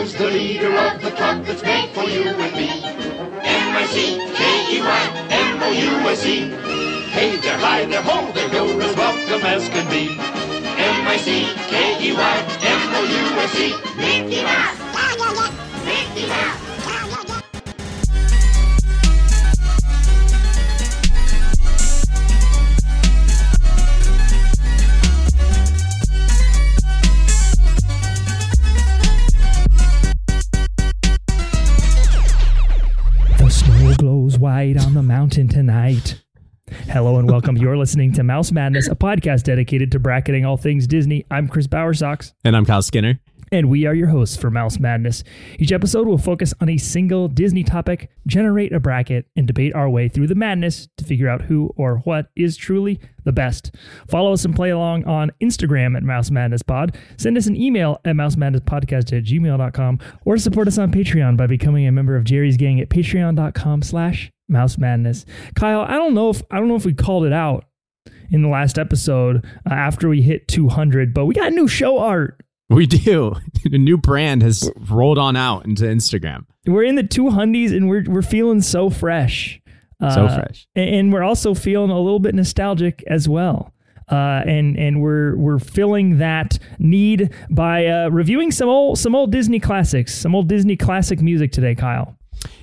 Who's the leader of the club that's made for you and me? M-I-C-K-E-Y, M-O-U-S-E. Hey there, hi there, ho there, you're as welcome as can be. M-I-C-K-E-Y, M-O-U-S-E. Mickey Mouse, mountain tonight. Hello and welcome. You're listening to Mouse Madness, a podcast dedicated to bracketing all things Disney. I'm Chris Bowersox, And I'm Kyle Skinner. and we are your hosts for Mouse Madness. Each episode will focus on a single Disney topic, generate a bracket, and debate our way through the madness to figure out who or what is truly the best. Follow us and play along on Instagram at Mouse Madness Pod. Send us an email at mousemadnesspodcast at gmail.com or support us on Patreon by becoming a member of Geri's Gang at patreon.com slash mouse madness. Kyle, I don't know if I don't know if we called it out in the last episode uh, after we hit 200, but we got new show art. We do. A new brand has rolled on out into Instagram. We're in the two hundies and we're we're feeling so fresh. Uh, So fresh. And we're also feeling a little bit nostalgic as well. Uh, and and we're we're filling that need by uh, reviewing some old some old Disney classics, some old Disney classic music today, Kyle.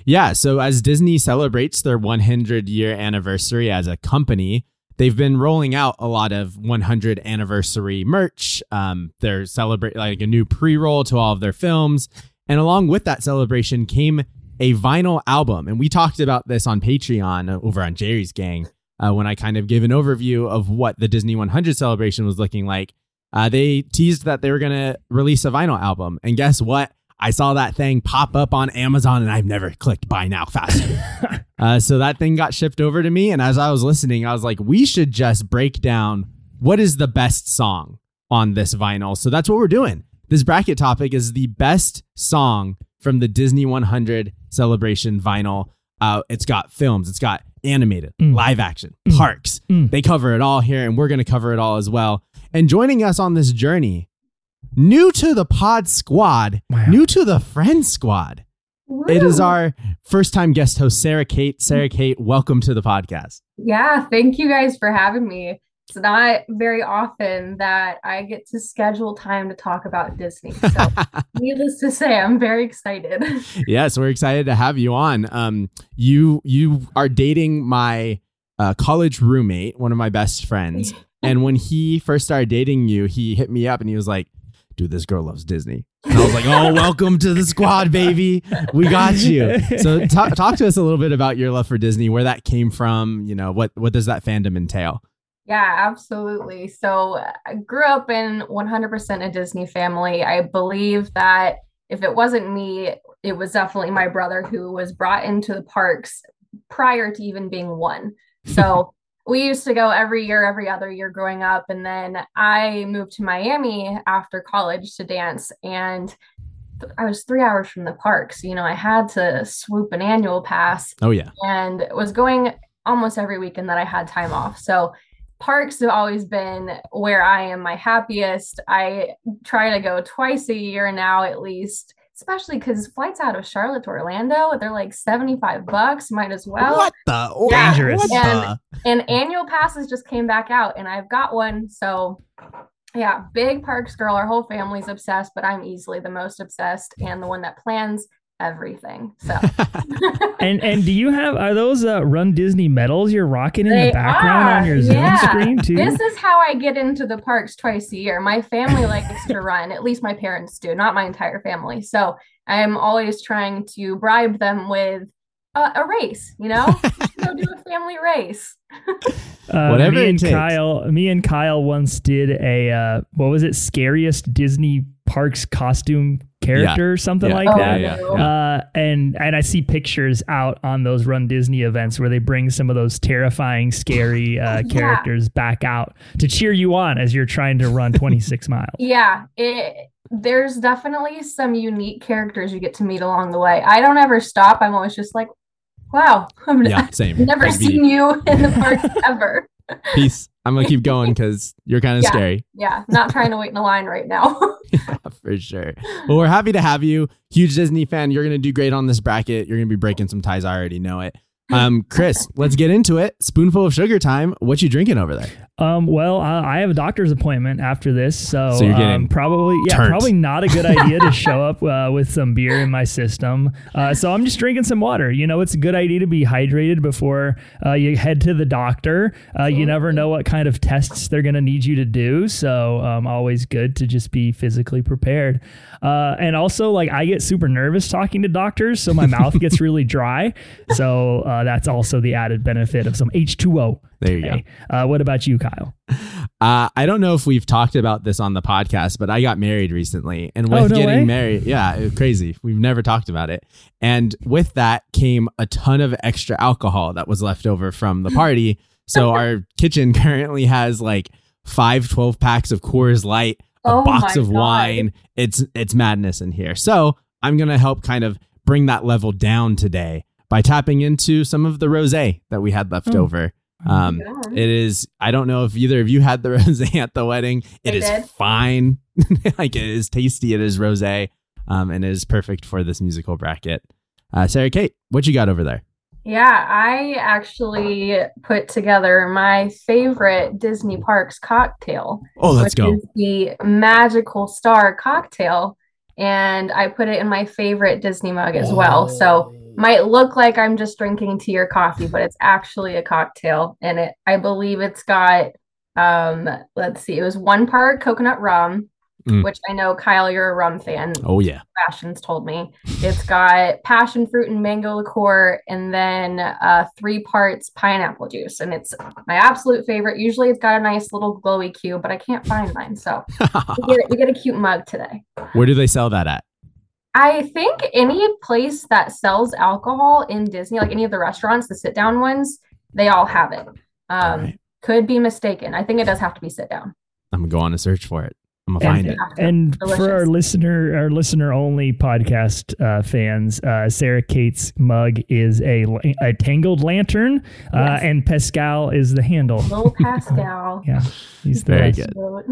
Yeah. So as Disney celebrates their 100 year anniversary as a company, they've been rolling out a lot of 100 anniversary merch. Um, they're celebrating like a new pre roll to all of their films. And along with that celebration came a vinyl album. And we talked about this on Patreon over on Geri's Gang uh, when I kind of gave an overview of what the Disney 100 celebration was looking like. Uh, they teased that they were going to release a vinyl album. And guess what? I saw that thing pop up on Amazon and I've never clicked buy now faster. uh, so that thing got shipped over to me. And as I was listening, I was like, we should just break down what is the best song on this vinyl. So that's what we're doing. This bracket topic is the best song from the Disney 100 celebration vinyl. Uh, it's got films, it's got animated, Mm. live action, Mm. parks. Mm. They cover it all here, and we're going to cover it all as well. And joining us on this journey, new to the pod squad, Wow. new to the friend squad. It is our first time guest host, Sara Cate. Sara Cate, welcome to the podcast. Yeah, thank you guys for having me. It's not very often that I get to schedule time to talk about Disney. So, needless to say, I'm very excited. yes, we're excited to have you on. Um, you you are dating my uh, college roommate, one of my best friends, and when he first started dating you, he hit me up and he was like, "Dude, this girl loves Disney." And I was like, "Oh, welcome to the squad, baby. We got you." So, ta- talk to us a little bit about your love for Disney, where that came from. You know, what what does that fandom entail? Yeah, absolutely. So I grew up in 100% a Disney family. I believe that if it wasn't me, it was definitely my brother who was brought into the parks prior to even being one. So we used to go every year, every other year growing up. And then I moved to Miami after college to dance. And th- I was three hours from the parks. You know, I had to swoop an annual pass Oh yeah, and was going almost every weekend that I had time off. So parks have always been where I am my happiest. I try to go twice a year now at least, especially because flights out of Charlotte to Orlando, they're like 75 bucks. Might as well. what the Yeah, Dangerous. And-? And annual passes just came back out and I've got one. So yeah, big parks girl. Our whole family's obsessed, but I'm easily the most obsessed and the one that plans everything. So And and do you have are those uh, Run Disney medals you're rocking in They the background on your Zoom yeah. screen too? This is how I get into the parks twice a year. My family likes to run, at least my parents do, not my entire family. So I'm always trying to bribe them with a, a race, you know? Go do a family race. Uh, Whatever me it and takes. Kyle, me and Kyle once did a uh, what was it? Scariest Disney parks costume character or something Yeah. like Oh, that. yeah, no. yeah. Uh, and and I see pictures out on those Run Disney events where they bring some of those terrifying, scary uh, Yeah. characters back out to cheer you on as you're trying to run 26 miles. Yeah, it there's definitely some unique characters you get to meet along the way. I don't ever stop. I'm always just like, wow, I'm Yeah, same. never Like the- seen you in the parks ever. Peace. I'm gonna keep going because you're kind of Yeah. scary. Yeah, not trying to wait in a line right now. for sure. Well, we're happy to have you. Huge Disney fan. You're gonna do great on this bracket. You're gonna be breaking some ties. I already know it. Um, Chris, let's get into it. Spoonful of sugar time. What you drinking over there? Um, well, uh, I have a doctor's appointment after this, so, So you're getting um, probably yeah, turnt. probably not a good idea to show up uh, with some beer in my system. Uh, so I'm just drinking some water. You know, it's a good idea to be hydrated before uh, you head to the doctor. Uh, you never know what kind of tests they're going to need you to do, so um, always good to just be physically prepared. Uh, and also, like I get super nervous talking to doctors, so my mouth gets really dry. So uh, that's also the added benefit of some H2O. There you go. Uh, what about you, Kyle? Uh, I don't know if we've talked about this on the podcast, but I got married recently, and with Oh, no getting way. married, yeah, crazy. We've never talked about it, and with that came a ton of extra alcohol that was left over from the party. So our kitchen currently has like five 12 packs of Coors Light, a Oh box of God. wine. It's it's madness in here. So I'm gonna help kind of bring that level down today by tapping into some of the rosé that we had left Oh. over. Um, Yeah. it is. I don't know if either of you had the rosé at the wedding. It I is did. fine. like it is tasty. It is rosé, um, and it is perfect for this musical bracket. Uh, Sara Cate, what you got over there? Yeah, I actually put together my favorite Disney Parks cocktail, Oh, let's which go. is the Magical Star cocktail, and I put it in my favorite Disney mug as well. So might look like I'm just drinking tea or coffee, but it's actually a cocktail, and it I believe it's got um let's see, it was one part coconut rum, Mm. which I know Kyle, you're a rum fan. Oh yeah. Fashions told me. It's got passion fruit and mango liqueur, and then uh, three parts pineapple juice. And it's my absolute favorite. Usually it's got a nice little glowy cube, but I can't find mine. So we get, we get a cute mug today. Where do they sell that at? I think any place that sells alcohol in Disney, like any of the restaurants, the sit down ones, they all have it. Um, All right. Could be mistaken. I think it does have to be sit down. I'm gonna go on a search for it. I'm gonna And- find it. And for our listener, our listener only podcast uh, fans, uh, Sara Cate's mug is a, a tangled lantern, uh, Yes. and Pascal is the handle. Little Pascal. Yeah, he's the Very best. good.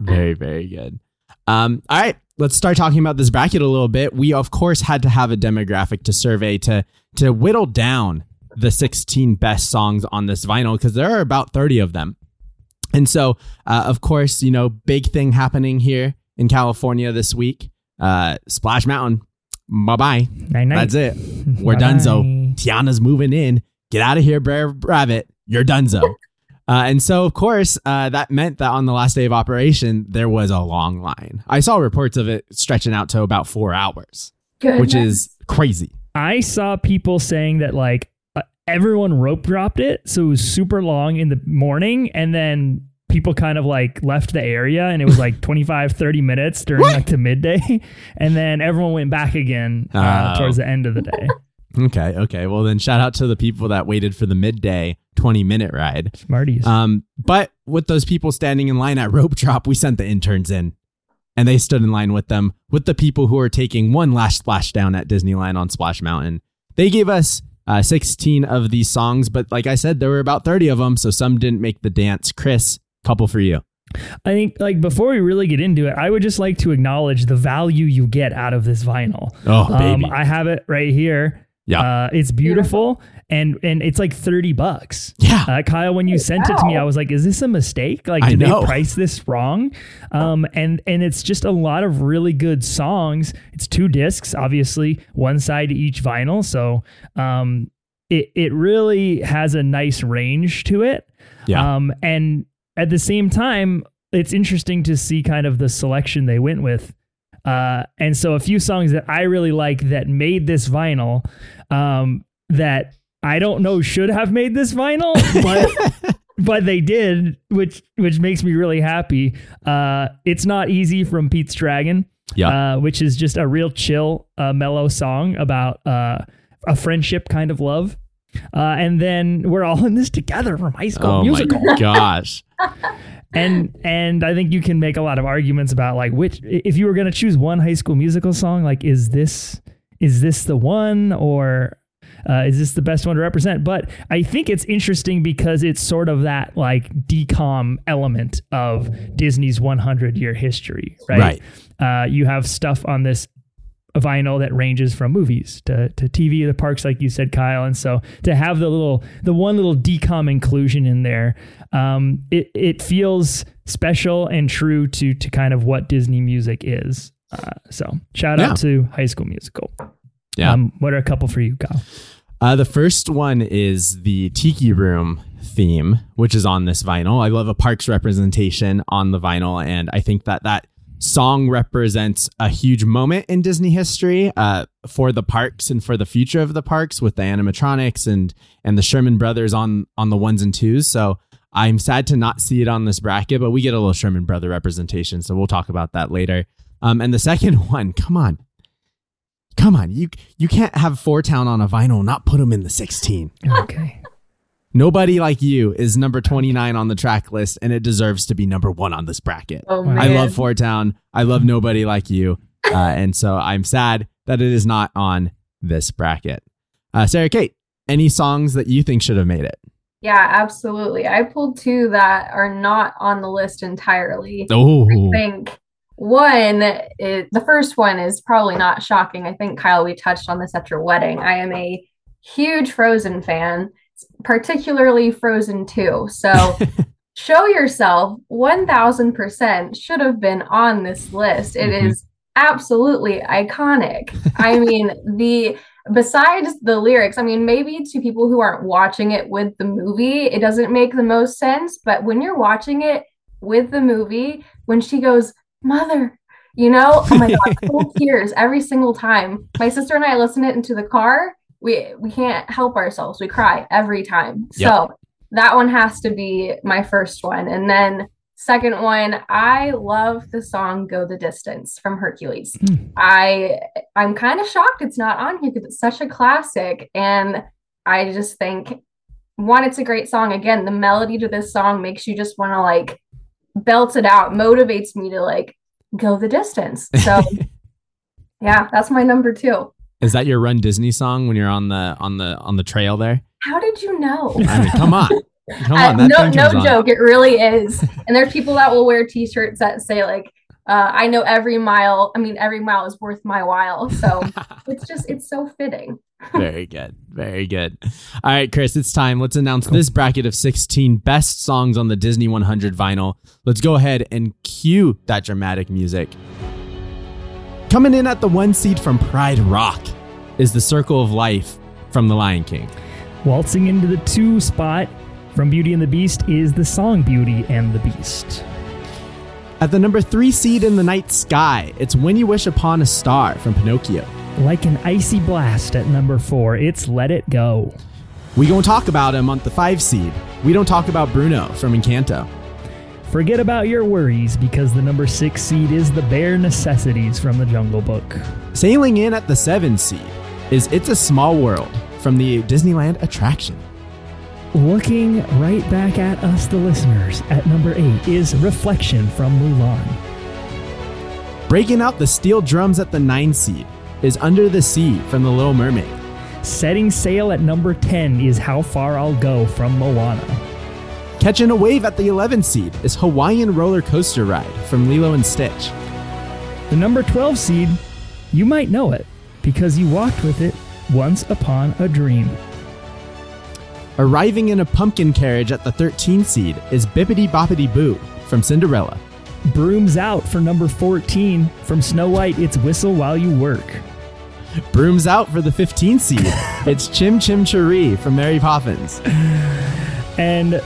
Very, very good. Um, all right, let's start talking about this bracket a little bit. We of course had to have a demographic to survey to to whittle down the 16 best songs on this vinyl because there are about 30 of them. And so, uh, of course, you know, big thing happening here in California this week. Uh, Splash Mountain. Bye bye. That's it. We're donezo. Tiana's moving in. Get out of here, Brer Rabbit. You're donezo. Uh, and so, of course, uh, that meant that on the last day of operation, there was a long line. I saw reports of it stretching out to about four hours, which is crazy. I saw people saying that like uh, everyone rope dropped it, so it was super long in the morning, and then people kind of like left the area, and it was like 25, 30 minutes during like the midday, and then everyone went back again uh, Oh. towards the end of the day. Okay, okay. Well, then shout out to the people that waited for the midday 20 minute ride. Smarties. Um, but with those people standing in line at rope drop, we sent the interns in and they stood in line with them with the people who are taking one last splashdown at Disneyland on Splash Mountain. They gave us uh, 16 of these songs, but like I said, there were about 30 of them, so some didn't make the dance. Chris, couple for you. I think like before we really get into it, I would just like to acknowledge the value you get out of this vinyl. Oh, Um, baby. I have it right here. Yeah. Uh, it's beautiful and and it's like 30 bucks. yeah. Uh, Kyle, when you sent it to me. I was like, "Is this a mistake? Like, I did know. they price this wrong?" Um, and and it's just a lot of really good songs. It's two discs, obviously, one side each vinyl, so um, it it really has a nice range to it. Yeah. Um, and at the same time, it's interesting to see kind of the selection they went with. Uh, and so a few songs that I really like that made this vinyl, um, that I don't know should have made this vinyl, but but they did, which which makes me really happy. Uh, it's not easy from Pete's Dragon, Yeah. uh, which is just a real chill, uh, mellow song about uh, a friendship kind of love. Uh, and then we're all in this together from High School oh Musical my gosh. and and I think you can make a lot of arguments about like which if you were going to choose one high school musical song like is this is this the one or uh, is this the best one to represent? But I think it's interesting because it's sort of that like DCOM element of Disney's 100 year history, right? Uh, you have stuff on this vinyl that ranges from movies to, to TV the parks, like you said, Kyle. And so to have the little, the one little DCOM inclusion in there, um, it, it feels special and true to, to kind of what Disney music is. Uh, so shout Yeah. out to High School Musical. Yeah. Um, what are a couple for you, Kyle? Uh, the first one is the Tiki Room theme, which is on this vinyl. I love a parks representation on the vinyl, and I think that that song represents a huge moment in Disney history uh, for the parks and for the future of the parks with the animatronics and and the Sherman Brothers on on the ones and twos. So I'm sad to not see it on this bracket, but we get a little Sherman Brother representation, so we'll talk about that later. Um, and the second one, come on, come on, you you can't have Four Town on a vinyl, not put them in the 16. Okay. Nobody like you is number 29 on the track list, and it deserves to be number one on this bracket. Oh I love Four Town. I love Nobody Like You. Uh, and so I'm sad that it is not on this bracket. Uh, Sara Cate, any songs that you think should have made it? Yeah, absolutely. I pulled two that are not on the list entirely. Oh, I think one is the first one is probably not shocking. I think Kyle, we touched on this at your wedding. I am a huge Frozen fan, particularly Frozen 2. So show yourself 1000% should have been on this list. It Mhm. is absolutely iconic. I mean, the besides the lyrics, I mean, maybe to people who aren't watching it with the movie, it doesn't make the most sense, but when you're watching it with the movie, when she goes, "Mother," you know, oh my god, full tears every single time. My sister and I listen it into the car. We we can't help ourselves. We cry every time. Yep. So that one has to be my first one. And then second one, I love the song Go the Distance from Hercules. Hmm. I I'm kind of shocked it's not on here because it's such a classic and I just think one it's a great song again the melody to this song makes you just want to like belt it out motivates me to like go the distance so yeah that's my number 2 is that your Run Disney song when you're on the on the on the trail there? how did you know I mean, come on, come Uh, on, that no, no on. joke. It really is. And there's people that will wear T-shirts that say like, uh, "I know every mile. I mean, every mile is worth my while." So it's just, it's so fitting. Very good. Very good. All right, Chris, it's time. Let's announce this bracket of 16 best songs on the Disney 100 vinyl. Let's go ahead and cue that dramatic music. Coming in at the one seed from Pride Rock is The Circle of Life from The Lion King. Waltzing into the two spot from Beauty and the Beast is the song Beauty and the Beast. At the number three seed in the night sky, it's When You Wish Upon a Star from Pinocchio. Like an icy blast at number four, it's Let It Go. We gonna talk about him on the five seed. We don't talk about Bruno from Encanto. Forget about your worries because the number six seed is the bare necessities from the Jungle Book. Sailing in at the seven seed is It's a Small World from the Disneyland attraction. Looking right back at us, the listeners, at number eight is Reflection from Mulan. Breaking out the steel drums at the nine seed is Under the Sea from The Little Mermaid. Setting sail at number 10 is How Far I'll Go from Moana. Catching a wave at the 11 seed is Hawaiian Roller Coaster Ride from Lilo and Stitch. The number 12 seed, you might know it because you walked with it once upon a dream. Arriving in a pumpkin carriage at the 13 seed is Bibbidi Bobbidi Boo from Cinderella. Brooms out for number 14 from Snow White, it's Whistle While You Work. Brooms out for the 15 seed. it's Chim Chim Cheree from Mary Poppins. And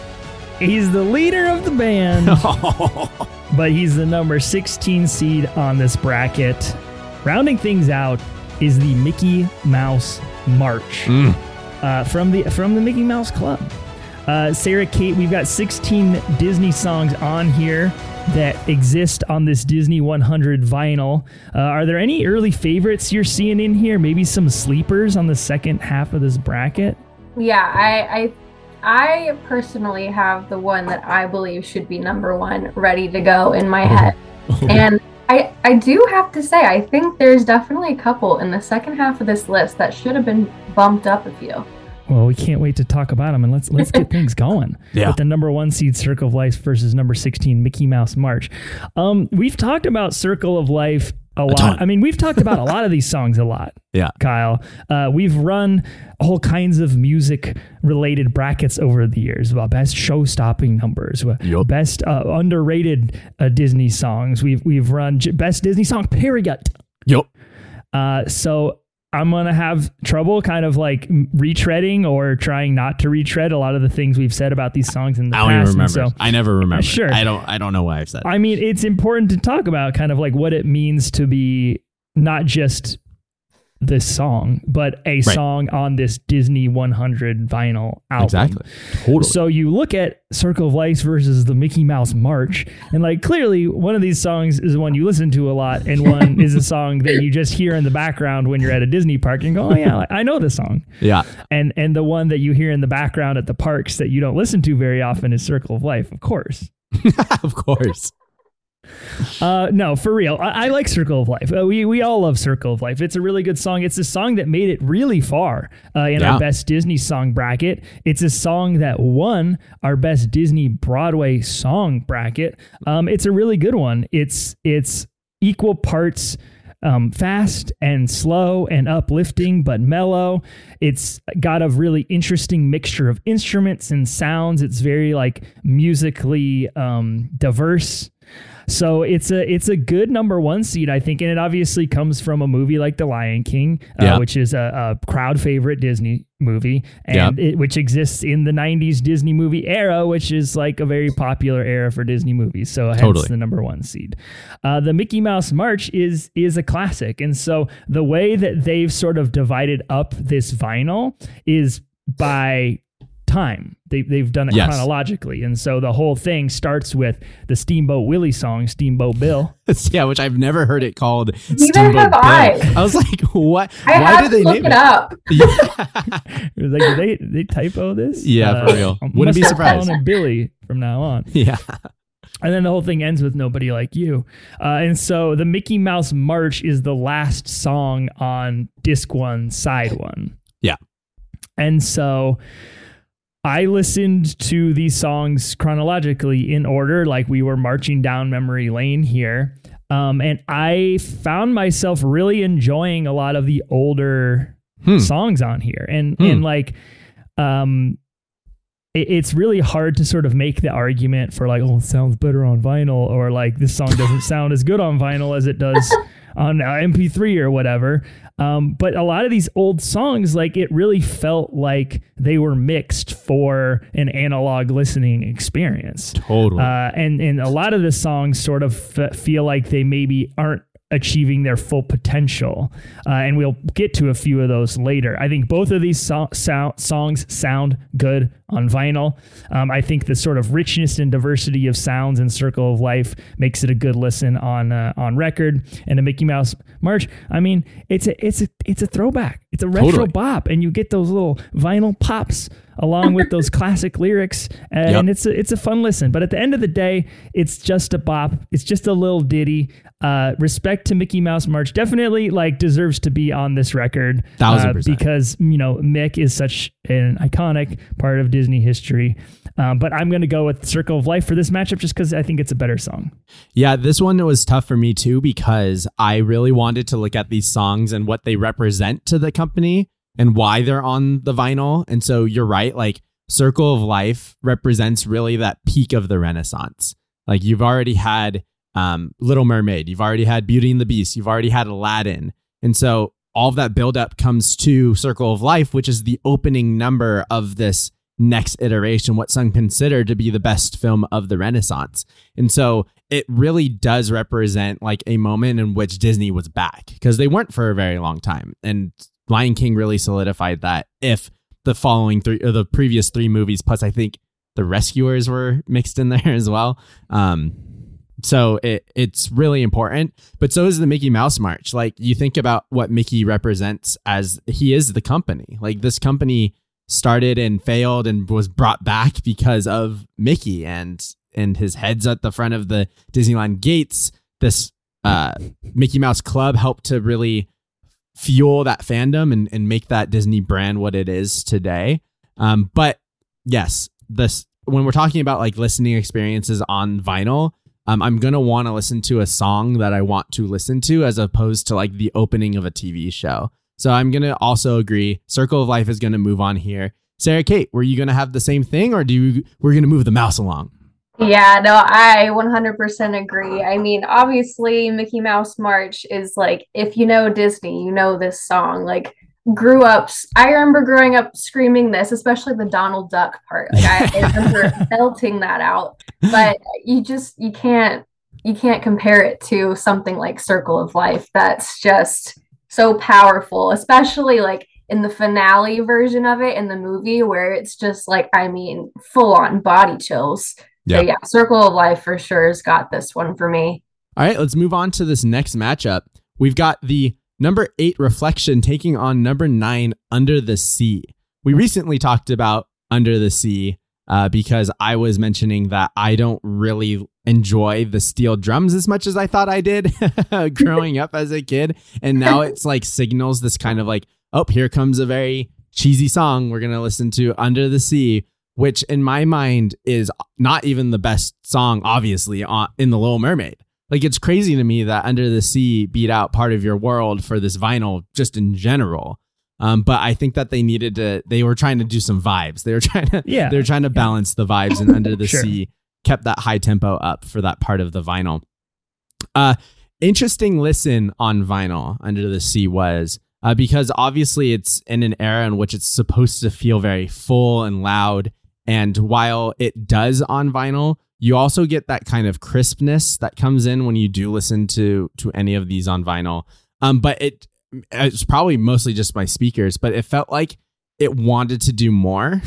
he's the leader of the band, but he's the number 16 seed on this bracket. Rounding things out is the Mickey Mouse March. uh, from the from the Mickey Mouse Club. Uh, Sara Cate, we've got 16 Disney songs on here that exist on this Disney 100 vinyl. Uh, are there any early favorites you're seeing in here? Maybe some sleepers on the second half of this bracket. Yeah, I, I, I personally have the one that I believe should be number one, ready to go in my head. and I, I do have to say, I think there's definitely a couple in the second half of this list that should have been bumped up a few. Well, we can't wait to talk about them, and let's let's get things going. Yeah. With the number one seed, Circle of Life versus number sixteen, Mickey Mouse March. Um, we've talked about Circle of Life a lot. ton. I mean, we've talked about a lot of these songs a lot. Yeah. Kyle. Uh, we've run all kinds of music related brackets over the years about best show stopping numbers, Yup. best uh, underrated uh, Disney songs. We've we've run j- best Disney song period. Yep. Uh, so I'm gonna have trouble kind of like retreading or trying not to retread a lot of the things we've said about these songs in the I don't past. even remember. So I never remember. Sure. I don't. I don't know why I've said. it. I mean, it's important to talk about kind of like what it means to be not just this song, but a song on this Disney 100 vinyl album. exactly. Totally. So you look at Circle of Life versus the Mickey Mouse March, and like clearly one of these songs is one you listen to a lot, and one is a song that you just hear in the background when you're at a Disney park and go, "Oh yeah, I know this song." yeah. And and the one that you hear in the background at the parks that you don't listen to very often is Circle of Life, of course. of course. Uh, no, for real. I, I like Circle of Life. Uh, we we all love Circle of Life. It's a really good song. It's a song that made it really far uh, in Yeah. our best Disney song bracket. It's a song that won our best Disney Broadway song bracket. Um, it's a really good one. It's it's equal parts. Um, fast and slow and uplifting, but mellow. It's got a really interesting mixture of instruments and sounds. It's very like musically um, diverse. So it's a it's a good number one seed, I think, and it obviously comes from a movie like The Lion King, uh, Yeah. which is a, a crowd favorite Disney movie, and it, which exists in the '90s Disney movie era, which is like a very popular era for Disney movies. So hence Totally. the number one seed. Uh, the Mickey Mouse March is is a classic, and so the way that they've sort of divided up this vinyl is by time. They, they've done it Yes. chronologically. And so the whole thing starts with the Steamboat Willie song, Steamboat Bill. yeah, which I've never heard it called Neither Steamboat have Bill. I. I was like, what? I Why did they look name it it? up. Yeah. It was like, did they, they typo this? Yeah, for real. I Wouldn't must be start calling surprised. him Billy from now on. yeah. And then the whole thing ends with Nobody Like You. Uh, and so the Mickey Mouse March is the last song on disc one, side one. Yeah. And so I listened to these songs chronologically in order, like we were marching down memory lane here. Um, and I found myself really enjoying a lot of the older Hmm. songs on here. And Hmm. and like um it- it's really hard to sort of make the argument for like, oh, it sounds better on vinyl, or like this song doesn't sound as good on vinyl as it does on uh, MP3 or whatever. Um, but a lot of these old songs, like it really felt like they were mixed for an analog listening experience. Totally. Uh, and and a lot of the songs sort of f- feel like they maybe aren't achieving their full potential. Uh, and we'll get to a few of those later. I think both of these so- sound, songs sound good on vinyl. Um, I think the sort of richness and diversity of sounds in Circle of Life makes it a good listen on uh, on record. And the Mickey Mouse March, I mean, it's a it's a it's a throwback. It's a retro Totally. bop, and you get those little vinyl pops along with those classic lyrics, and Yep. it's a it's a fun listen. But at the end of the day, it's just a bop. It's just a little ditty. Uh, respect to Mickey Mouse March definitely like deserves to be on this record, Thousand uh, percent. because you know Mick is such an iconic part of Disney history. Um, but I'm going to go with Circle of Life for this matchup just because I think it's a better song. Yeah, this one was tough for me too because I really wanted to look at these songs and what they represent to the company and why they're on the vinyl. And so you're right, like Circle of Life represents really that peak of the Renaissance. Like you've already had um, Little Mermaid, you've already had Beauty and the Beast, you've already had Aladdin. And so all of that buildup comes to Circle of Life, which is the opening number of this next iteration, what some consider to be the best film of the Renaissance. And so it really does represent like a moment in which Disney was back because they weren't for a very long time. And Lion King really solidified that if the following three or the previous three movies, plus I think the Rescuers were mixed in there as well. Um, so it it's really important. But so is the Mickey Mouse March. Like you think about what Mickey represents as he is the company. Like this company started and failed and was brought back because of Mickey and and his heads at the front of the Disneyland gates. This uh, Mickey Mouse Club helped to really fuel that fandom and, and make that Disney brand what it is today. Um, but yes, this when we're talking about like listening experiences on vinyl, um, I'm gonna want to listen to a song that I want to listen to as opposed to like the opening of a TV show. So I'm gonna also agree. Circle of Life is gonna move on here. Sara Cate, were you gonna have the same thing, or do you we're gonna move the mouse along? Yeah, no, I 100% agree. I mean, obviously, Mickey Mouse March is like, if you know Disney, you know this song. Like, grew up, I remember growing up screaming this, especially the Donald Duck part. Like, I, I remember belting that out. But you just, you can't, you can't compare it to something like Circle of Life. That's just so powerful, especially like in the finale version of it in the movie where it's just like, I mean, full on body chills. Yeah. So yeah, Circle of Life for sure has got this one for me. All right, let's move on to this next matchup. We've got the number eight reflection taking on number nine under the sea. We recently talked about under the sea uh, because I was mentioning that I don't really enjoy the steel drums as much as I thought I did growing up as a kid. And now it's like signals this kind of like, oh, here comes a very cheesy song we're going to listen to under the sea which in my mind is not even the best song, obviously, on, in The Little Mermaid. Like, it's crazy to me that Under the Sea beat out part of your world for this vinyl, just in general. Um, but I think that they needed to, they were trying to do some vibes. They were trying to, yeah. they were trying to balance the vibes, and Under the sure. Sea kept that high tempo up for that part of the vinyl. Uh, interesting listen on vinyl, Under the Sea was. Uh, because obviously it's in an era in which it's supposed to feel very full and loud and while it does on vinyl, you also get that kind of crispness that comes in when you do listen to to any of these on vinyl. Um, but it it's probably mostly just my speakers, but it felt like it wanted to do more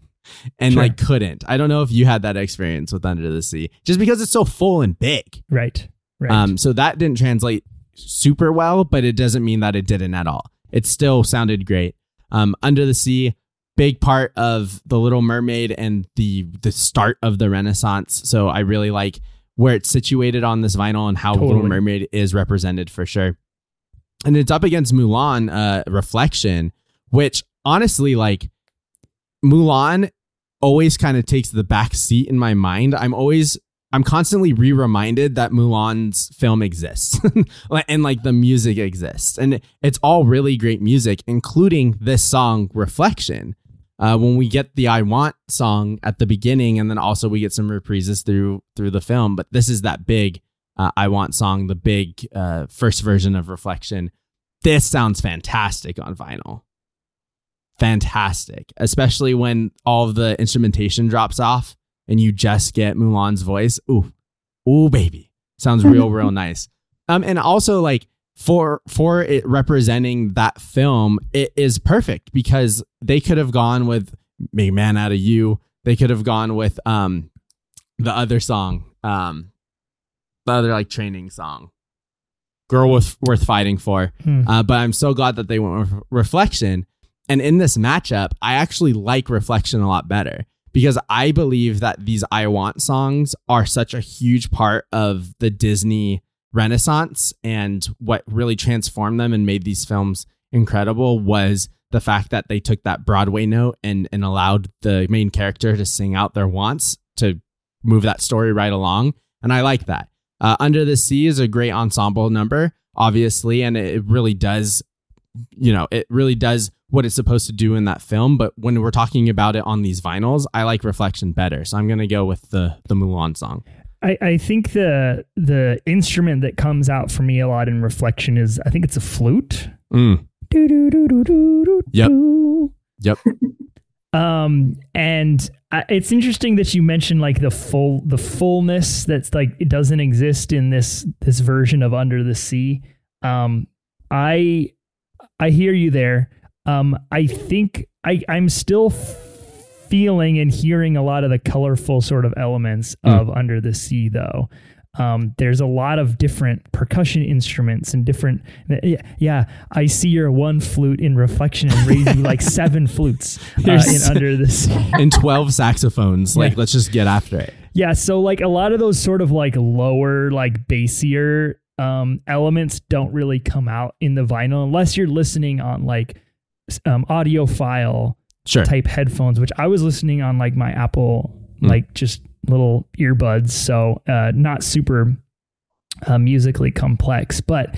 and sure. like couldn't. I don't know if you had that experience with Under the Sea, just because it's so full and big. Right. Right. Um, so that didn't translate super well, but it doesn't mean that it didn't at all. It still sounded great. Um, Under the Sea, big part of the Little Mermaid and the the start of the Renaissance. So I really like where it's situated on this vinyl and how totally. Little Mermaid is represented for sure. And it's up against Mulan uh, Reflection, which honestly, like Mulan always kind of takes the back seat in my mind. I'm always I'm constantly re-reminded that Mulan's film exists and like the music exists. And it's all really great music, including this song Reflection, uh, when we get the "I Want" song at the beginning, and then also we get some reprises through through the film. But this is that big uh, "I Want" song, the big uh, first version of Reflection. This sounds fantastic on vinyl. Fantastic, especially when all of the instrumentation drops off and you just get Mulan's voice. Ooh, ooh, baby, sounds real, real nice. Um, and also like for for it representing that film, it is perfect because they could have gone with "Make Man Out of You." They could have gone with um the other song, um, the other like training song, "Girl Worth Worth Fighting For." Hmm. Uh, but I'm so glad that they went with Reflection. And in this matchup, I actually like Reflection a lot better because I believe that these I Want songs are such a huge part of the Disney renaissance and what really transformed them and made these films incredible was the fact that they took that Broadway note and and allowed the main character to sing out their wants to move that story right along and I like that. Uh, Under the Sea is a great ensemble number obviously and it really does you know it really does what it's supposed to do in that film but when we're talking about it on these vinyls I like Reflection better so I'm going to go with the the Mulan song. I, I think the the instrument that comes out for me a lot in reflection is I think it's a flute. Mm. Yep. Yep. um, and I, it's interesting that you mentioned like the full the fullness that's like it doesn't exist in this this version of Under the Sea. Um, I I hear you there. Um, I think I I'm still feeling and hearing a lot of the colorful sort of elements mm. of Under the Sea, though. Um, there's a lot of different percussion instruments and different. Yeah, yeah I see your one flute in reflection and raising like seven flutes uh, in Under the Sea. and 12 saxophones. Like, yeah. let's just get after it. Yeah. So, like, a lot of those sort of like lower, like bassier um, elements don't really come out in the vinyl unless you're listening on like um, audiophile Sure. type headphones, which I was listening on like my Apple, Hmm. like just little earbuds. So uh, not super uh, musically complex, but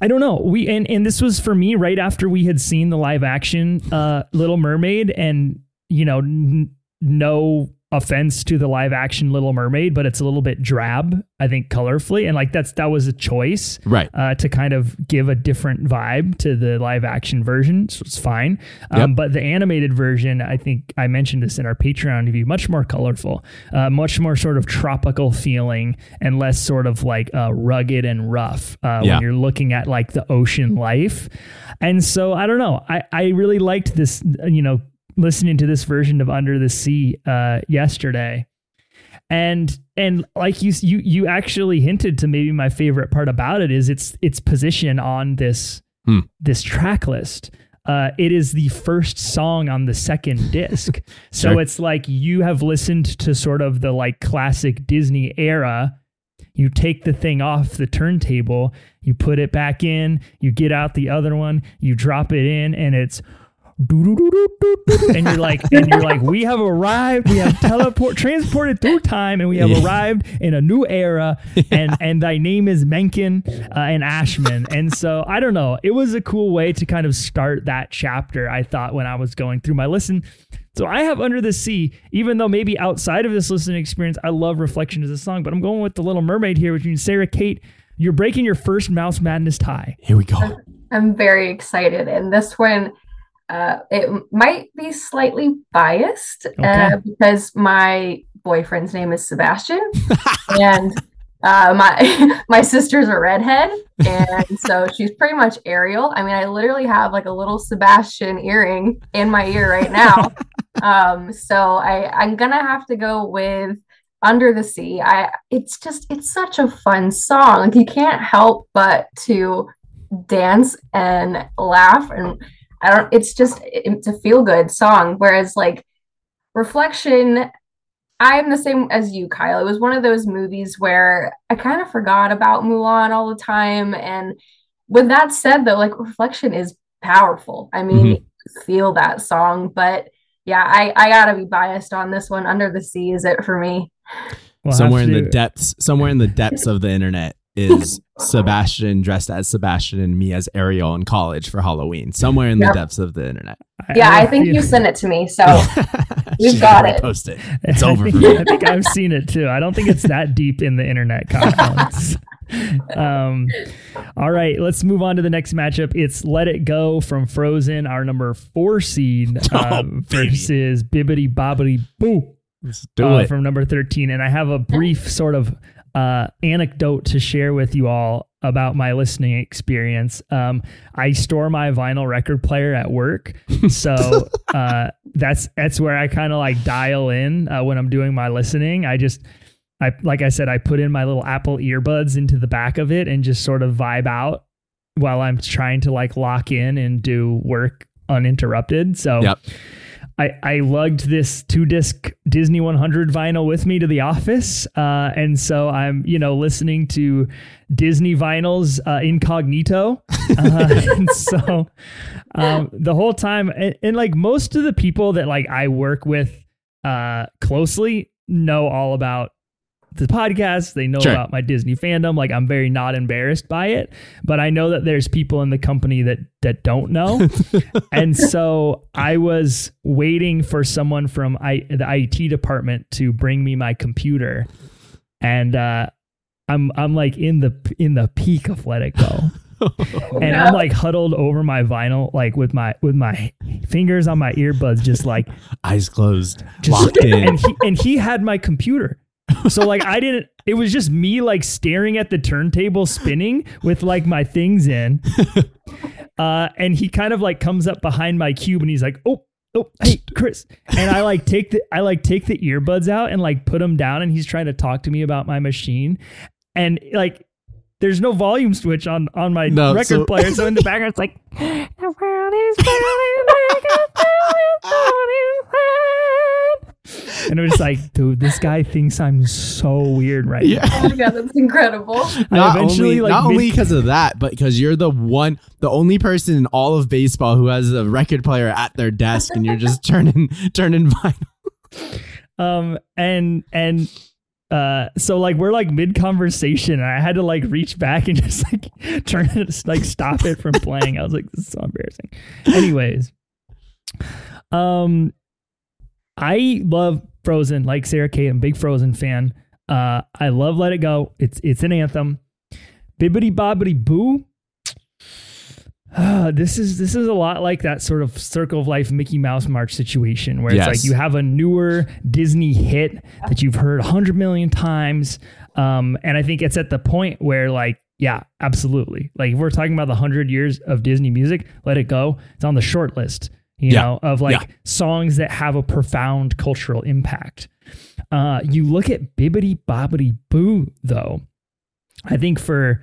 I don't know. We and and this was for me right after we had seen the live action uh, Little Mermaid, and you know, n- no offense to the live action Little Mermaid, but it's a little bit drab. I think colorfully, and like that's that was a choice Right. uh, to kind of give a different vibe to the live action version. So it's fine. Um, Yep. But the animated version, I think I mentioned this in our Patreon review, much more colorful, uh, much more sort of tropical feeling and less sort of like uh, rugged and rough uh, Yeah. when you're looking at like the ocean life. And so I don't know. I, I really liked this, you know, listening to this version of Under the Sea uh, yesterday and and like you you you actually hinted to maybe my favorite part about it is its its position on this Hmm. this track list uh, it is the first song on the second disc so Sure. it's like you have listened to sort of the like classic disney era you take the thing off the turntable you put it back in you get out the other one you drop it in and it's and you're like and you're like we have arrived we have teleport transported through time and we have Yeah. arrived in a new era and and thy name is menken uh, and ashman and so i don't know it was a cool way to kind of start that chapter i thought when i was going through my listen so i have under the sea even though maybe outside of this listening experience i love reflection as a song but i'm going with the little mermaid here which means sara cate you're breaking your first mouse madness tie Here we go. I'm very excited. And this one, uh, it might be slightly biased Okay. uh, because my boyfriend's name is Sebastian, and uh, my my sister's a redhead, and so she's pretty much Ariel. I mean, I literally have like a little Sebastian earring in my ear right now. um, so I I'm gonna have to go with under the sea i it's just it's such a fun song like you can't help but to dance and laugh and i don't it's just it's a feel good song whereas like reflection i'm the same as you kyle. It was one of those movies where i kind of forgot about mulan all the time and with that said though like reflection is powerful. I mean Mhm. feel that song but yeah i i gotta be biased on this one. Under the sea is it for me. We'll somewhere in the depths, somewhere in the depths of the internet is Sebastian dressed as Sebastian and me as Ariel in college for Halloween. Somewhere in the depths of the internet. yeah i have think you sent it to me so We've got it. Post it. It's I over think, for me. I think I've seen it too. I don't think it's that deep in the internet confluence. um, all right, let's move on to the next matchup. It's Let It Go from Frozen, our number four seed, Oh, baby. versus Bibbidi Bobbidi Boo Let's do uh, it. from number 13. And I have a brief sort of uh, anecdote to share with you all about my listening experience. Um, I store my vinyl record player at work, so uh, that's that's where I kind of like dial in uh, when I'm doing my listening. I just I like I said, I put in my little Apple earbuds into the back of it and just sort of vibe out while I'm trying to like lock in and do work uninterrupted. So Yep. I, I lugged this two disc Disney 100 vinyl with me to the office. Uh, and so I'm, you know, listening to Disney vinyls uh, incognito. Uh, so um, the whole time, and, and like most of the people that like I work with uh, closely know all about the podcast. They know Sure. about my Disney fandom. Like I'm very not embarrassed by it, but I know that there's people in the company that that don't know. and so I was waiting for someone from I, the IT department to bring me my computer, and uh, I'm I'm like in the in the peak of Let It Go. And I'm like huddled over my vinyl, like with my with my fingers on my earbuds, just like Eyes closed, just locked in. and he and he had my computer. So like I didn't it was just me like staring at the turntable spinning with like my things in. Uh and he kind of like comes up behind my cube and he's like, "Oh, oh, hey, Chris." And I like take the I like take the earbuds out and like put them down and he's trying to talk to me about my machine. And like there's no volume switch on on my No, record so- player, so in the background it's like the world is burning like a thousand and it was like, dude, this guy thinks I'm so weird right Yeah. Oh my god, that's incredible. Not only, like not mid- only because of that, but because you're the one, the only person in all of baseball who has a record player at their desk, and you're just turning turning vinyl. um and and uh so like we're like mid conversation and I had to like reach back and just like turn it like stop it from playing. I was like, this is so embarrassing. Anyways. Um I love Frozen, like Sara Cate. I'm a big Frozen fan. Uh I love Let It Go. It's it's an anthem. Bibbidi Bobbidi Boo. Uh, this is this is a lot like that sort of circle of life Mickey Mouse March situation where it's like you have a newer Disney hit that you've heard a hundred million times, um, and I think it's at the point where like yeah, absolutely. Like if we're talking about the hundred years of Disney music, Let It Go. It's on the short list, you Yeah. know, of like Yeah. songs that have a profound cultural impact. Uh, you look at Bibbidi Bobbidi Boo though. I think for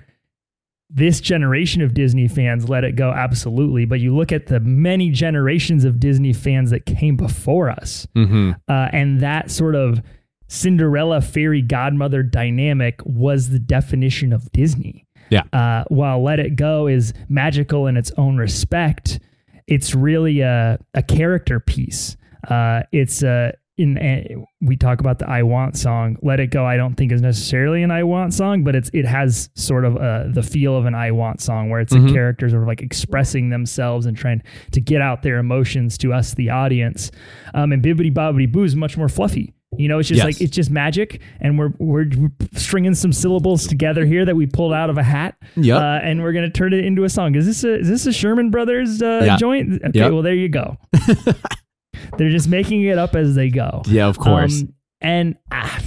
this generation of Disney fans let it go absolutely, but you look at the many generations of Disney fans that came before us, Mm-hmm. uh, and that sort of Cinderella fairy godmother dynamic was the definition of Disney. Yeah. Uh, while Let It Go is magical in its own respect, it's really a, a character piece. Uh, it's a in uh, we talk about the I Want song. Let It Go. I don't think is necessarily an I Want song, but it's it has sort of uh, the feel of an I Want song where it's Mhm. a character sort of like expressing themselves and trying to get out their emotions to us, the audience. Um, and Bibbidi Bobbidi Boo is much more fluffy. You know, it's just Yes. like it's just magic, and we're, we're stringing some syllables together here that we pulled out of a hat, Yep. uh, and we're gonna turn it into a song. Is this a is this a Sherman Brothers uh, Yeah. joint? Okay, Yep. well there you go. They're just making it up as they go. yeah, of course. Um, and ah,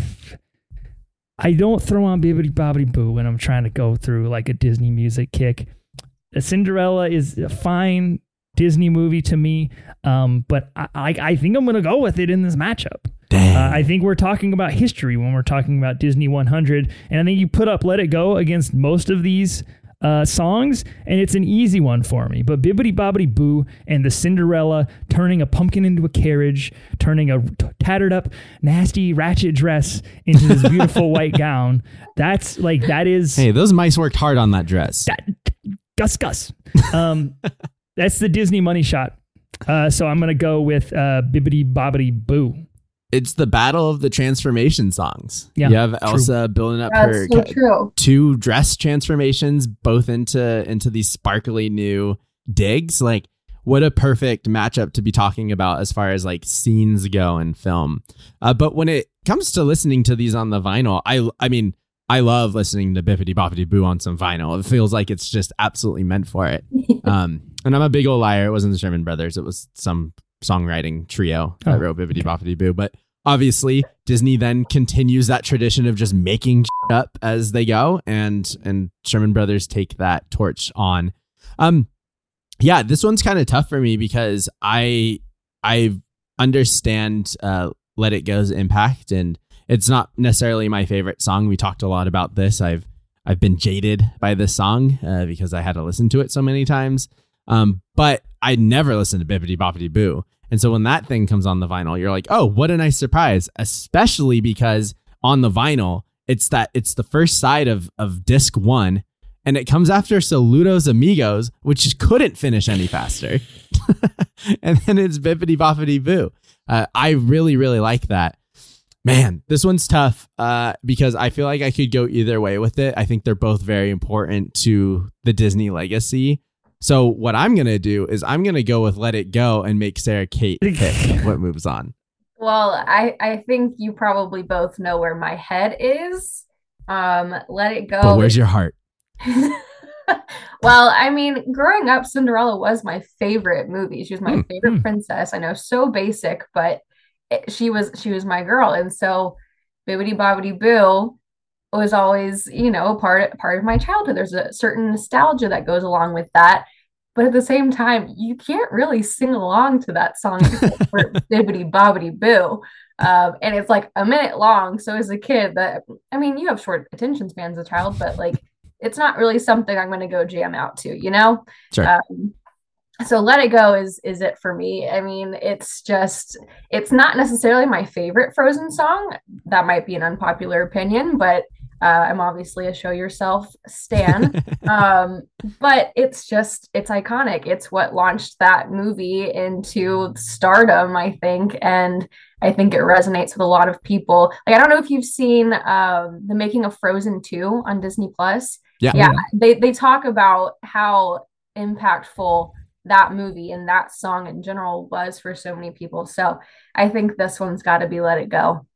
I don't throw on Bibbidi Bobbidi Boo when I'm trying to go through like a Disney music kick. Cinderella is a fine Disney movie to me, um, but I, I, I think I'm going to go with it in this matchup. Uh, I think we're talking about history when we're talking about Disney 100, and I think you put up "Let It Go" against most of these uh, songs, and it's an easy one for me. But "Bibbidi Bobbidi Boo" and the Cinderella turning a pumpkin into a carriage, turning a t- tattered up, nasty ratchet dress into this beautiful white gown—that's like that is hey, those mice worked hard on that dress. that Gus Gus. Um, that's the Disney money shot. Uh, so I'm gonna go with uh, "Bibbidi Bobbidi Boo." It's the battle of the transformation songs. Yeah, you have true. Elsa building up her so ca- true. two dress transformations, both into into these sparkly new digs. Like, what a perfect matchup to be talking about as far as like scenes go in film. Uh, but when it comes to listening to these on the vinyl, I I mean. I love listening to Bippity Boppity Boo on some vinyl. It feels like it's just absolutely meant for it. Um, and I'm a big old liar. It wasn't the Sherman Brothers. It was some songwriting trio that Oh, wrote Bibbidi Boppity Boo. But obviously, Disney then continues that tradition of just making up as they go, and and Sherman Brothers take that torch on. Um, yeah, this one's kind of tough for me because I I understand uh, Let It Go's impact, and it's not necessarily my favorite song. We talked a lot about this. I've I've been jaded by this song uh, because I had to listen to it so many times. Um, but I never listened to Bippity Boppity Boo. And so when that thing comes on the vinyl, you're like, oh, what a nice surprise. Especially because on the vinyl, it's that it's the first side of of disc one, and it comes after Saludos Amigos, which couldn't finish any faster. and then it's Bippity Boppity Boo. Uh, I really, really like that. Man, this one's tough uh, because I feel like I could go either way with it. I think they're both very important to the Disney legacy. So what I'm gonna do is I'm gonna go with Let It Go and make Sara Cate pick what moves on. Well, I I think you probably both know where my head is. Um, let it go. But where's your heart? well, I mean, growing up, Cinderella was my favorite movie. She was my Hmm, favorite hmm. princess. I know, so basic, but it, she was she was my girl, and so Bibbidi Bobbidi Boo was always, you know, part part of my childhood. There's a certain nostalgia that goes along with that. But at the same time, you can't really sing along to that song for Bibbidi Bobbidi Boo. Um, and it's like a minute long. So as a kid, that I mean, you have short attention spans as a child, but like it's not really something I'm going to go jam out to, you know? Sure. Um, so let it go is is it for me i mean it's just it's not necessarily my favorite frozen song that might be an unpopular opinion but uh, i'm obviously a show yourself stan um, but it's just it's iconic it's what launched that movie into stardom i think and i think it resonates with a lot of people like i don't know if you've seen um, the making of frozen 2 on disney plus Yeah. yeah they, they talk about how impactful that movie and that song in general was for so many people. So I think this one's got to be Let It Go.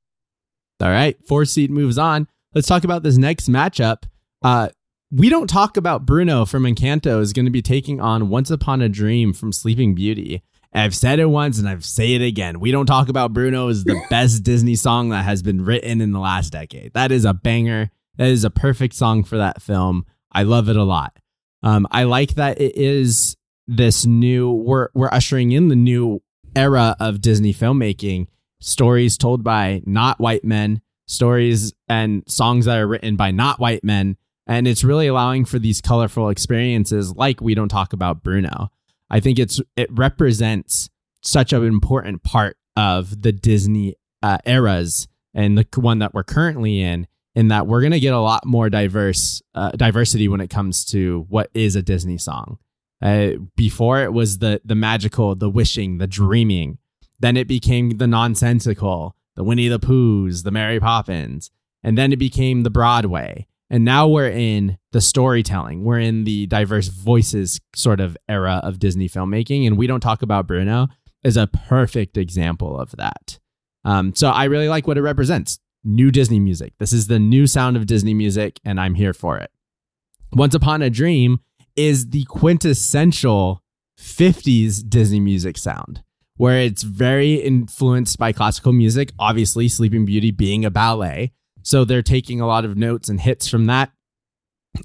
All right, four seed moves on. Let's talk about this next matchup. Uh, we don't talk about Bruno from Encanto is going to be taking on Once Upon a Dream from Sleeping Beauty. I've said it once and I've say it again. We don't talk about Bruno is the best Disney song that has been written in the last decade. That is a banger. That is a perfect song for that film. I love it a lot. Um, I like that it is this new. We're we're ushering in the new era of Disney filmmaking. Stories told by not white men, stories and songs that are written by not white men, and it's really allowing for these colorful experiences. Like we don't talk about Bruno. I think it's it represents such an important part of the Disney uh, eras and the one that we're currently in. In that we're gonna get a lot more diverse uh, diversity when it comes to what is a Disney song. Uh, before it was the the magical, the wishing, the dreaming. Then it became the nonsensical, the Winnie the Poohs, the Mary Poppins, and then it became the Broadway. And now we're in the storytelling. We're in the diverse voices sort of era of Disney filmmaking, and we don't talk about Bruno is a perfect example of that. Um, so I really like what it represents. New Disney music. This is the new sound of Disney music, and I'm here for it. Once Upon a Dream is the quintessential 50s Disney music sound, where it's very influenced by classical music, obviously, Sleeping Beauty being a ballet. So they're taking a lot of notes and hits from that.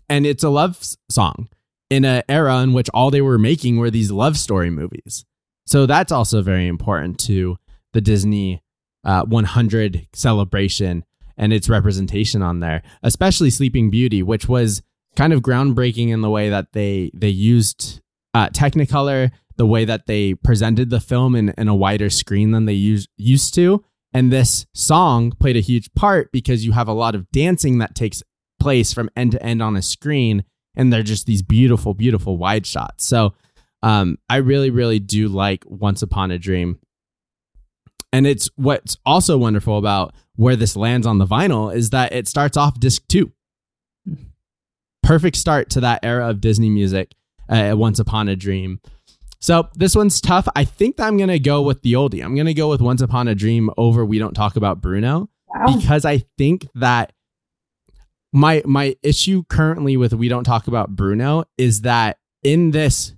And it's a love song in an era in which all they were making were these love story movies. So that's also very important to the Disney uh, 100 celebration and its representation on there, especially Sleeping Beauty, which was kind of groundbreaking in the way that they they used uh, Technicolor, the way that they presented the film in, in a wider screen than they use, used to. And this song played a huge part because you have a lot of dancing that takes place from end to end on a screen, and they're just these beautiful, beautiful wide shots. So um, I really, really do like Once Upon a Dream. And it's what's also wonderful about where this lands on the vinyl is that it starts off disc two perfect start to that era of Disney music, uh, Once Upon a Dream. So this one's tough. I think that I'm going to go with the oldie. I'm going to go with Once Upon a Dream over We Don't Talk About Bruno Wow. because I think that my my issue currently with We Don't Talk About Bruno is that in this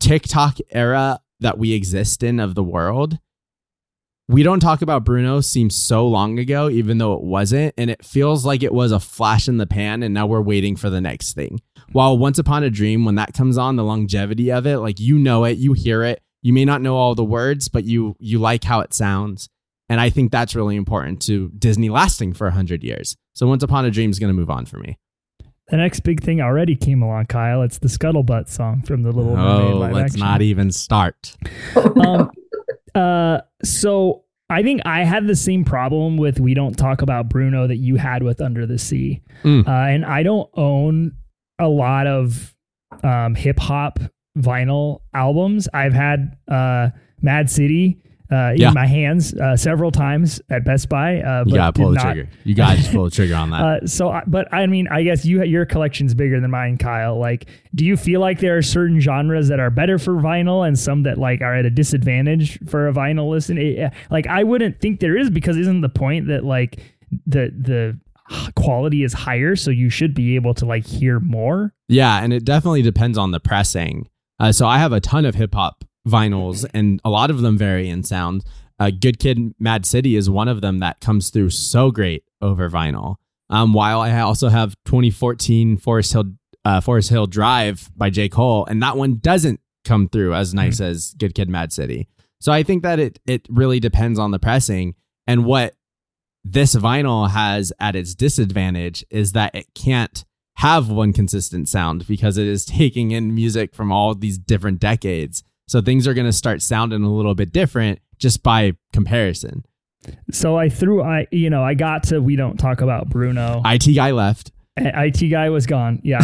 TikTok era that we exist in of the world, we don't talk about Bruno seems so long ago, even though it wasn't. And it feels like it was a flash in the pan, and now we're waiting for the next thing. While Once Upon a Dream, when that comes on, the longevity of it, like you know it, you hear it. You may not know all the words, but you you like how it sounds. And I think that's really important to Disney lasting for 100 years. So Once Upon a Dream is going to move on for me. The next big thing already came along, Kyle. It's the Scuttlebutt song from the Little Mermaid Oh, let's action. not even start. um, uh, so I think I had the same problem with "We Don't Talk About Bruno" that you had with "Under the Sea," Mm. uh, and I don't own a lot of um, hip hop vinyl albums. I've had uh, Mad City uh, Yeah. in my hands uh, several times at Best Buy. Uh, You but gotta pull the not- trigger. You gotta just pull the trigger on that. uh, so, I- but I mean, I guess you your collection's bigger than mine, Kyle. Like, do you feel like there are certain genres that are better for vinyl and some that like are at a disadvantage for a vinyl listen? It- like, I wouldn't think there is because isn't the point that like the the quality is higher, so you should be able to like hear more. Yeah, and it definitely depends on the pressing. Uh, so I have a ton of hip hop vinyls, and a lot of them vary in sound. Uh, Good Kid, Mad City is one of them that comes through so great over vinyl. Um, while I also have 2014 Forest Hill, uh, Forest Hill Drive by J Cole, and that one doesn't come through as nice as Good Kid, Mad City. So I think that it it really depends on the pressing and what this vinyl has at its disadvantage is that it can't have one consistent sound because it is taking in music from all these different decades. So things are going to start sounding a little bit different just by comparison. So I threw I you know I got to we don't talk about Bruno. IT guy left. IT guy was gone. Yeah.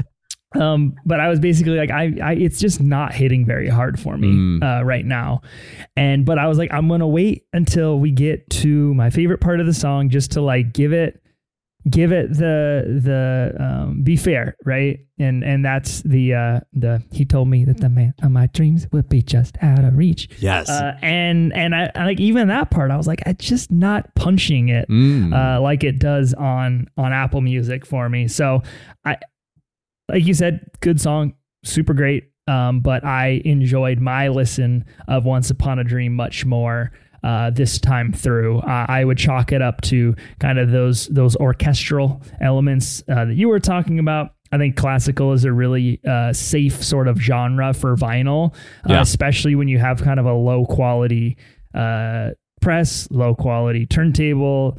um, but I was basically like, I, I, it's just not hitting very hard for me Mm. uh, right now, and but I was like, I'm gonna wait until we get to my favorite part of the song, just to like give it, give it the the um, be fair, right? And and that's the uh, the he told me that the man of my dreams would be just out of reach, Yes. uh, and and I, I like even that part, I was like, I just not punching it Mm. uh, like it does on on Apple Music for me. So I, like you said, good song, super great. Um, but I enjoyed my listen of Once Upon a Dream much more uh, this time through. Uh, I would chalk it up to kind of those those orchestral elements uh, that you were talking about. I think classical is a really uh, safe sort of genre for vinyl, uh, Yeah. especially when you have kind of a low quality uh, press, low quality turntable,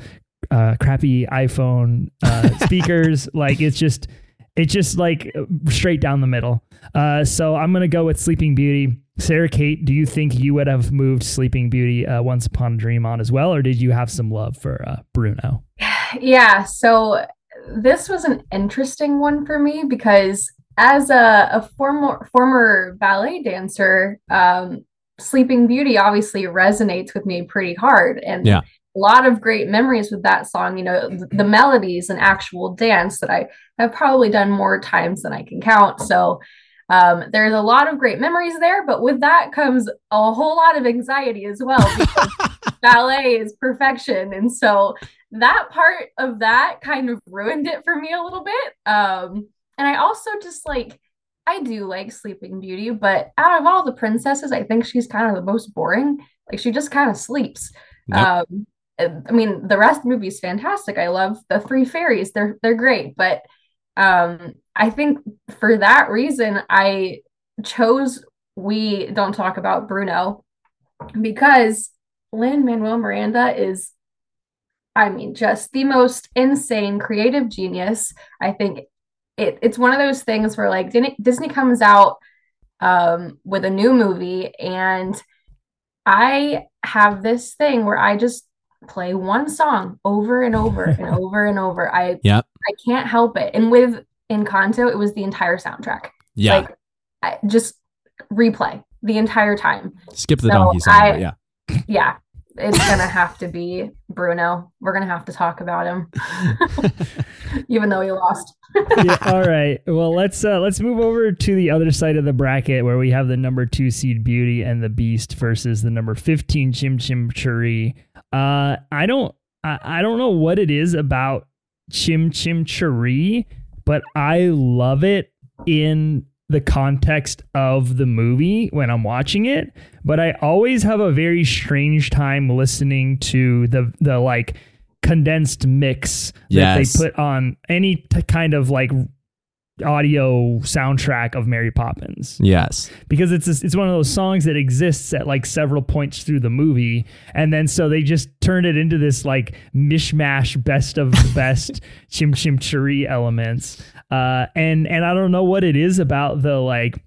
uh, crappy iPhone uh, speakers. like it's just, it's just like straight down the middle. Uh, so I'm gonna go with Sleeping Beauty. Sara Cate, do you think you would have moved Sleeping Beauty uh, Once Upon a Dream on as well, or did you have some love for uh, Bruno? Yeah, so this was an interesting one for me because as a, a former former ballet dancer, um, Sleeping Beauty obviously resonates with me pretty hard. And Yeah. a lot of great memories with that song, you know, th- the melodies and actual dance that I have probably done more times than I can count. So um, there's a lot of great memories there, but with that comes a whole lot of anxiety as well because ballet is perfection. And so that part of that kind of ruined it for me a little bit. Um, and I also just like, I do like Sleeping Beauty, but out of all the princesses, I think she's kind of the most boring. Like she just kind of sleeps. Yep. Um, I mean, the rest of the movie is fantastic. I love the three fairies; they're they're great. But um, I think for that reason, I chose we don't talk about Bruno because Lin Manuel Miranda is, I mean, just the most insane creative genius. I think it, it's one of those things where like Disney, Disney comes out um, with a new movie, and I have this thing where I just play one song over and over and over and over. I Yep. I can't help it. And with Encanto, it was the entire soundtrack. Yeah. Like I just replay the entire time. Skip the so donkey song. I- but yeah. Yeah. It's gonna have to be Bruno. We're gonna have to talk about him. Even though he lost. yeah, all right. Well, let's uh, let's move over to the other side of the bracket where we have the number two seed Beauty and the Beast versus the number fifteen Chim Chim Cheree. Uh, I don't I, I don't know what it is about Chim Chim Cheree, but I love it in the context of the movie when I'm watching it. But I always have a very strange time listening to the the like condensed mix that they put on any t- kind of like audio soundtrack of Mary Poppins Yes. because it's it's one of those songs that exists at like several points through the movie and then so they just turn it into this like mishmash best of the best chim chim cheree elements uh and and I don't know what it is about the like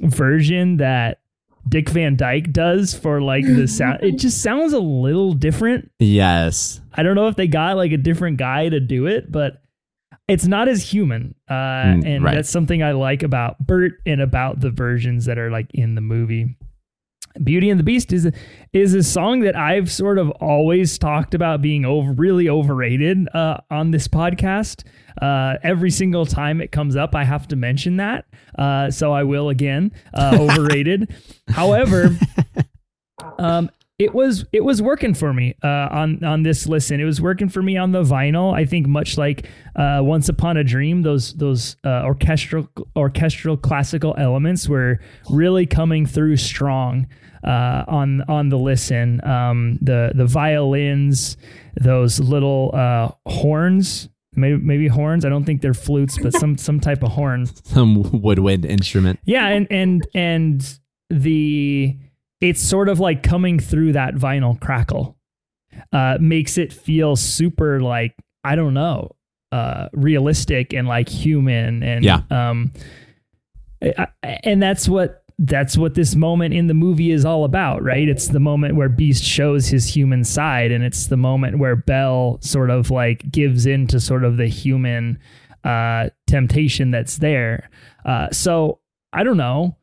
version that Dick Van Dyke does for like the sound it just sounds a little different Yes. I don't know if they got like a different guy to do it, but it's not as human. Uh, Mm, and right. that's something I like about Bert and about the versions that are like in the movie. Beauty and the Beast is a, is a song that I've sort of always talked about being over really overrated uh, on this podcast. Uh, every single time it comes up, I have to mention that. Uh, so I will again. Uh, overrated. However, um, it was it was working for me uh, on on this listen. It was working for me on the vinyl. I think much like uh, Once Upon a Dream, those those uh, orchestral orchestral classical elements were really coming through strong uh, on on the listen. Um, the the violins, those little uh, horns. Maybe, maybe horns. I don't think they're flutes, but some some type of horn. Some woodwind instrument. Yeah, and and and the it's sort of like coming through that vinyl crackle. Uh makes it feel super like I don't know, uh realistic and like human and Yeah. um I- and that's what that's what this moment in the movie is all about, right? It's the moment where Beast shows his human side, and it's the moment where Belle sort of like gives in to sort of the human uh, temptation that's there. Uh, so I don't know.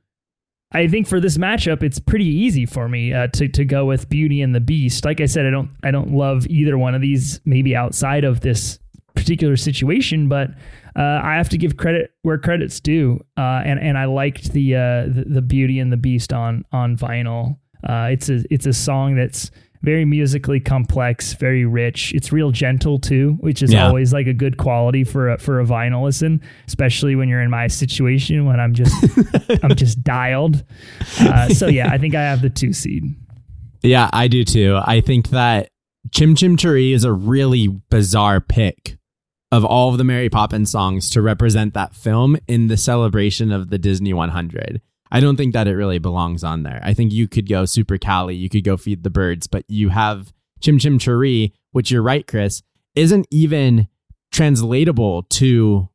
I think for this matchup, it's pretty easy for me uh, to to go with Beauty and the Beast. Like I said, I don't I don't love either one of these. Maybe outside of this particular situation, but uh, I have to give credit where credit's due. Uh, and and I liked the, uh, the, the Beauty and the Beast on on vinyl. Uh, it's a it's a song that's very musically complex, very rich. It's real gentle too, which is Yeah. always like a good quality for a, for a vinyl listen, especially when you're in my situation when I'm just I'm just dialed. Uh, so yeah, I think I have the two seed. Yeah, I do too. I think that Chim Chim Cheree is a really bizarre pick of all of the Mary Poppins songs to represent that film in the celebration of the Disney 100. I don't think that it really belongs on there. I think you could go Super Cali, you could go Feed the Birds, but you have Chim Chim Cheree, which you're right, Chris, isn't even translatable to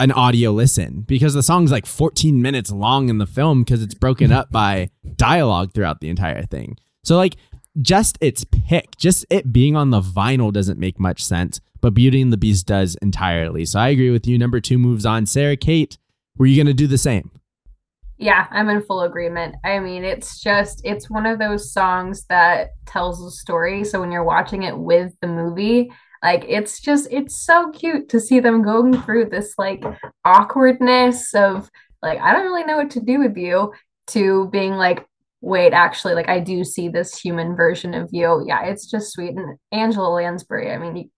an audio listen because the song's like 14 minutes long in the film because it's broken up by dialogue throughout the entire thing. So like just its pick, just it being on the vinyl doesn't make much sense, but Beauty and the Beast does entirely. So I agree with you. Number two moves on. Sara Cate, were you gonna do the same? Yeah, I'm in full agreement. I mean, it's just it's one of those songs that tells a story. So when you're watching it with the movie, like it's just it's so cute to see them going through this like awkwardness of like I don't really know what to do with you to being like wait, actually like I do see this human version of you. Yeah, it's just sweet and Angela Lansbury, I mean,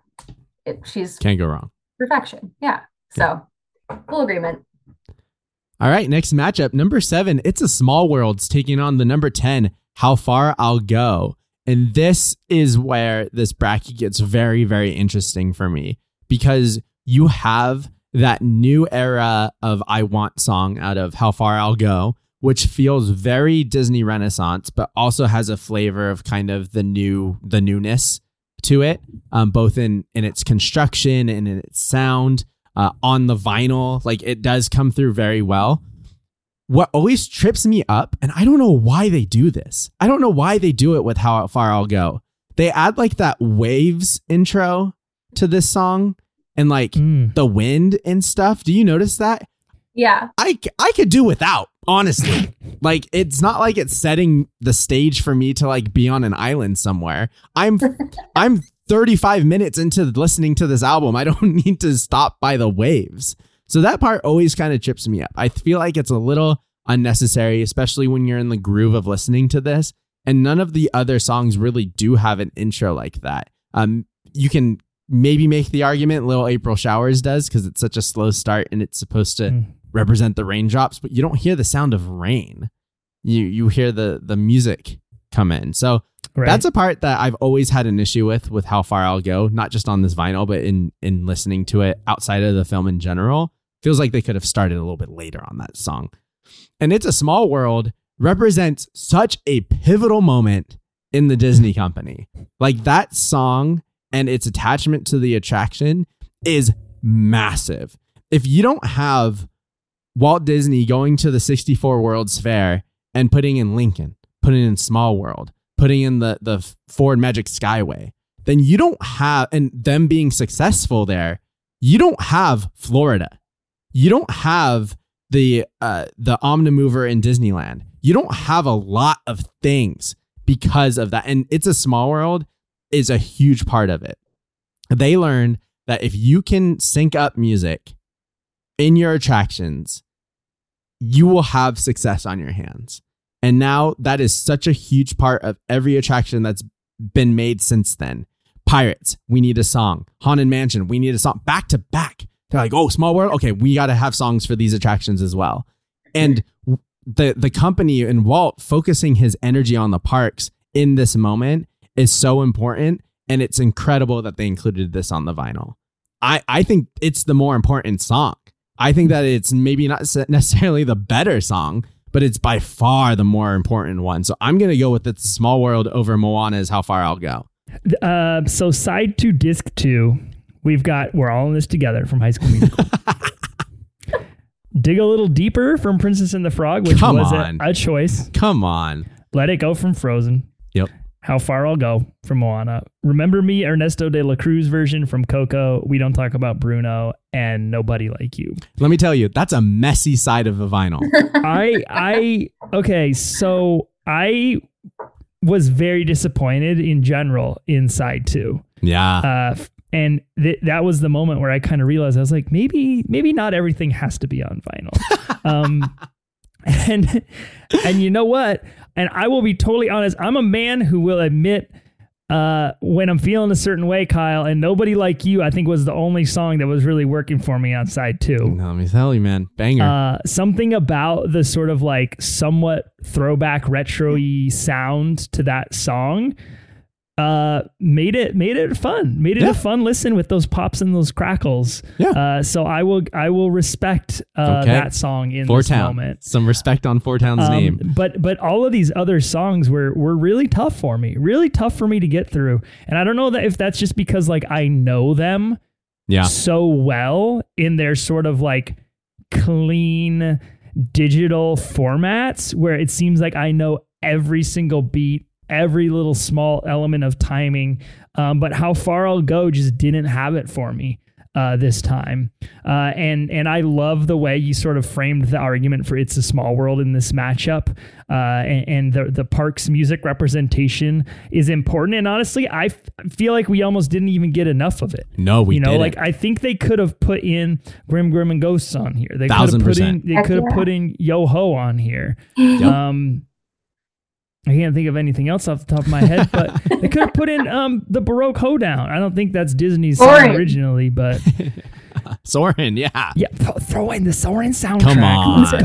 it, she's Can't go wrong. perfection. Yeah. So, full agreement. All right, next matchup, number seven. It's a small worlds taking on the number 10, How Far I'll Go. And this is where this bracket gets very, very interesting for me because you have that new era of I Want song out of How Far I'll Go, which feels very Disney Renaissance, but also has a flavor of kind of the new, the newness to it, um, both in in its construction and in its sound uh, on the vinyl. Like it does come through very well. What always trips me up, and I don't know why they do this. I don't know why they do it with How Far I'll Go. They add like that waves intro to this song and like Mm. the wind and stuff. Do you notice that? Yeah. I, I could do without, honestly. like it's not like it's setting the stage for me to like be on an island somewhere. I'm I'm 35 minutes into listening to this album. I don't need to stop by the waves. So that part always kind of trips me up. I feel like it's a little unnecessary, especially when you're in the groove of listening to this. And none of the other songs really do have an intro like that. Um, you can maybe make the argument Little April Showers does because it's such a slow start and it's supposed to Mm. represent the raindrops, but you don't hear the sound of rain. You you hear the the music come in. So Right. that's a part that I've always had an issue with with how far I'll go, not just on this vinyl, but in in listening to it outside of the film in general. Feels like they could have started a little bit later on that song. And it's a small world represents such a pivotal moment in the Disney company. Like that song and its attachment to the attraction is massive. If you don't have Walt Disney going to the 64 World's Fair and putting in Lincoln, putting in Small World, putting in the the Ford Magic Skyway, then you don't have and them being successful there, you don't have Florida. You don't have the uh the Omnimover in Disneyland. You don't have a lot of things because of that. And it's a small world is a huge part of it. They learned that if you can sync up music in your attractions, you will have success on your hands. And now that is such a huge part of every attraction that's been made since then. Pirates, we need a song. Haunted Mansion, we need a song back to back. They're like, oh, Small World, okay, we got to have songs for these attractions as well. And the the company and Walt focusing his energy on the parks in this moment is so important, and it's incredible that they included this on the vinyl. I I think it's the more important song. I think that it's maybe not necessarily the better song, but it's by far the more important one. So I'm gonna go with it's a Small World over Moana is how far I'll go. Uh, so side two, disc two, we've got we're all in this together from High School Musical. Dig a Little Deeper from Princess and the Frog, which Come was a, a choice. Come on. Let It Go from Frozen. Yep. How Far I'll Go from Moana. Remember Me, Ernesto de la Cruz version from Coco. We Don't Talk About Bruno and Nobody Like You. Let me tell you, that's a messy side of a vinyl. I I okay, so I was very disappointed in general in side two. yeah. Uh, and th- that was the moment where I kind of realized I was like, maybe maybe not everything has to be on vinyl. um, and and you know what? And I will be totally honest. I'm a man who will admit uh, when I'm feeling a certain way, Kyle. And nobody like you, I think, was the only song that was really working for me on side two. Let me tell you, man. Banger. Uh, something about the sort of like somewhat throwback retro-y sound to that song uh made it made it fun made it Yeah. a fun listen with those pops and those crackles Yeah. uh so i will i will respect uh Okay. that song in Four this Town. moment Some respect on Four Town's um, name. but but all of these other songs were were really tough for me really tough for me to get through and i don't know that if that's just because like i know them Yeah. so well in their sort of like clean digital formats where it seems like I know every single beat, every little small element of timing. Um, but how far I'll go just didn't have it for me uh, this time. Uh, and and I love the way you sort of framed the argument for "It's a Small World" in this matchup. Uh, and, and the the Parks music representation is important. And honestly, I f- feel like we almost didn't even get enough of it No, we you know, didn't. like I think they could have put in Grim Grinning Ghosts on here. They could have Thousand put in percent. they could have put in Yo Ho on here. Yep. Um I can't think of anything else off the top of my head, but they could have put in um the Baroque Hoedown. I don't think that's Disney's song originally, but Soarin', yeah. yeah, th- throw in the Soarin' soundtrack. Come on. Let's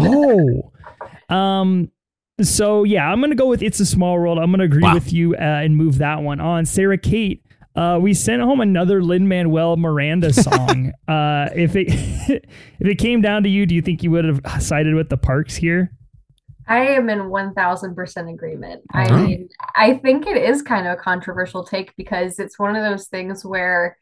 go. Um so yeah, I'm gonna go with It's a Small World. I'm gonna agree Wow. with you uh, and move that one on. Sara Cate, uh, we sent home another Lin Manuel Miranda song. uh, if it if it came down to you, do you think you would have sided with the Parks here? I am in 1000% agreement. I mean, I think it is kind of a controversial take because it's one of those things where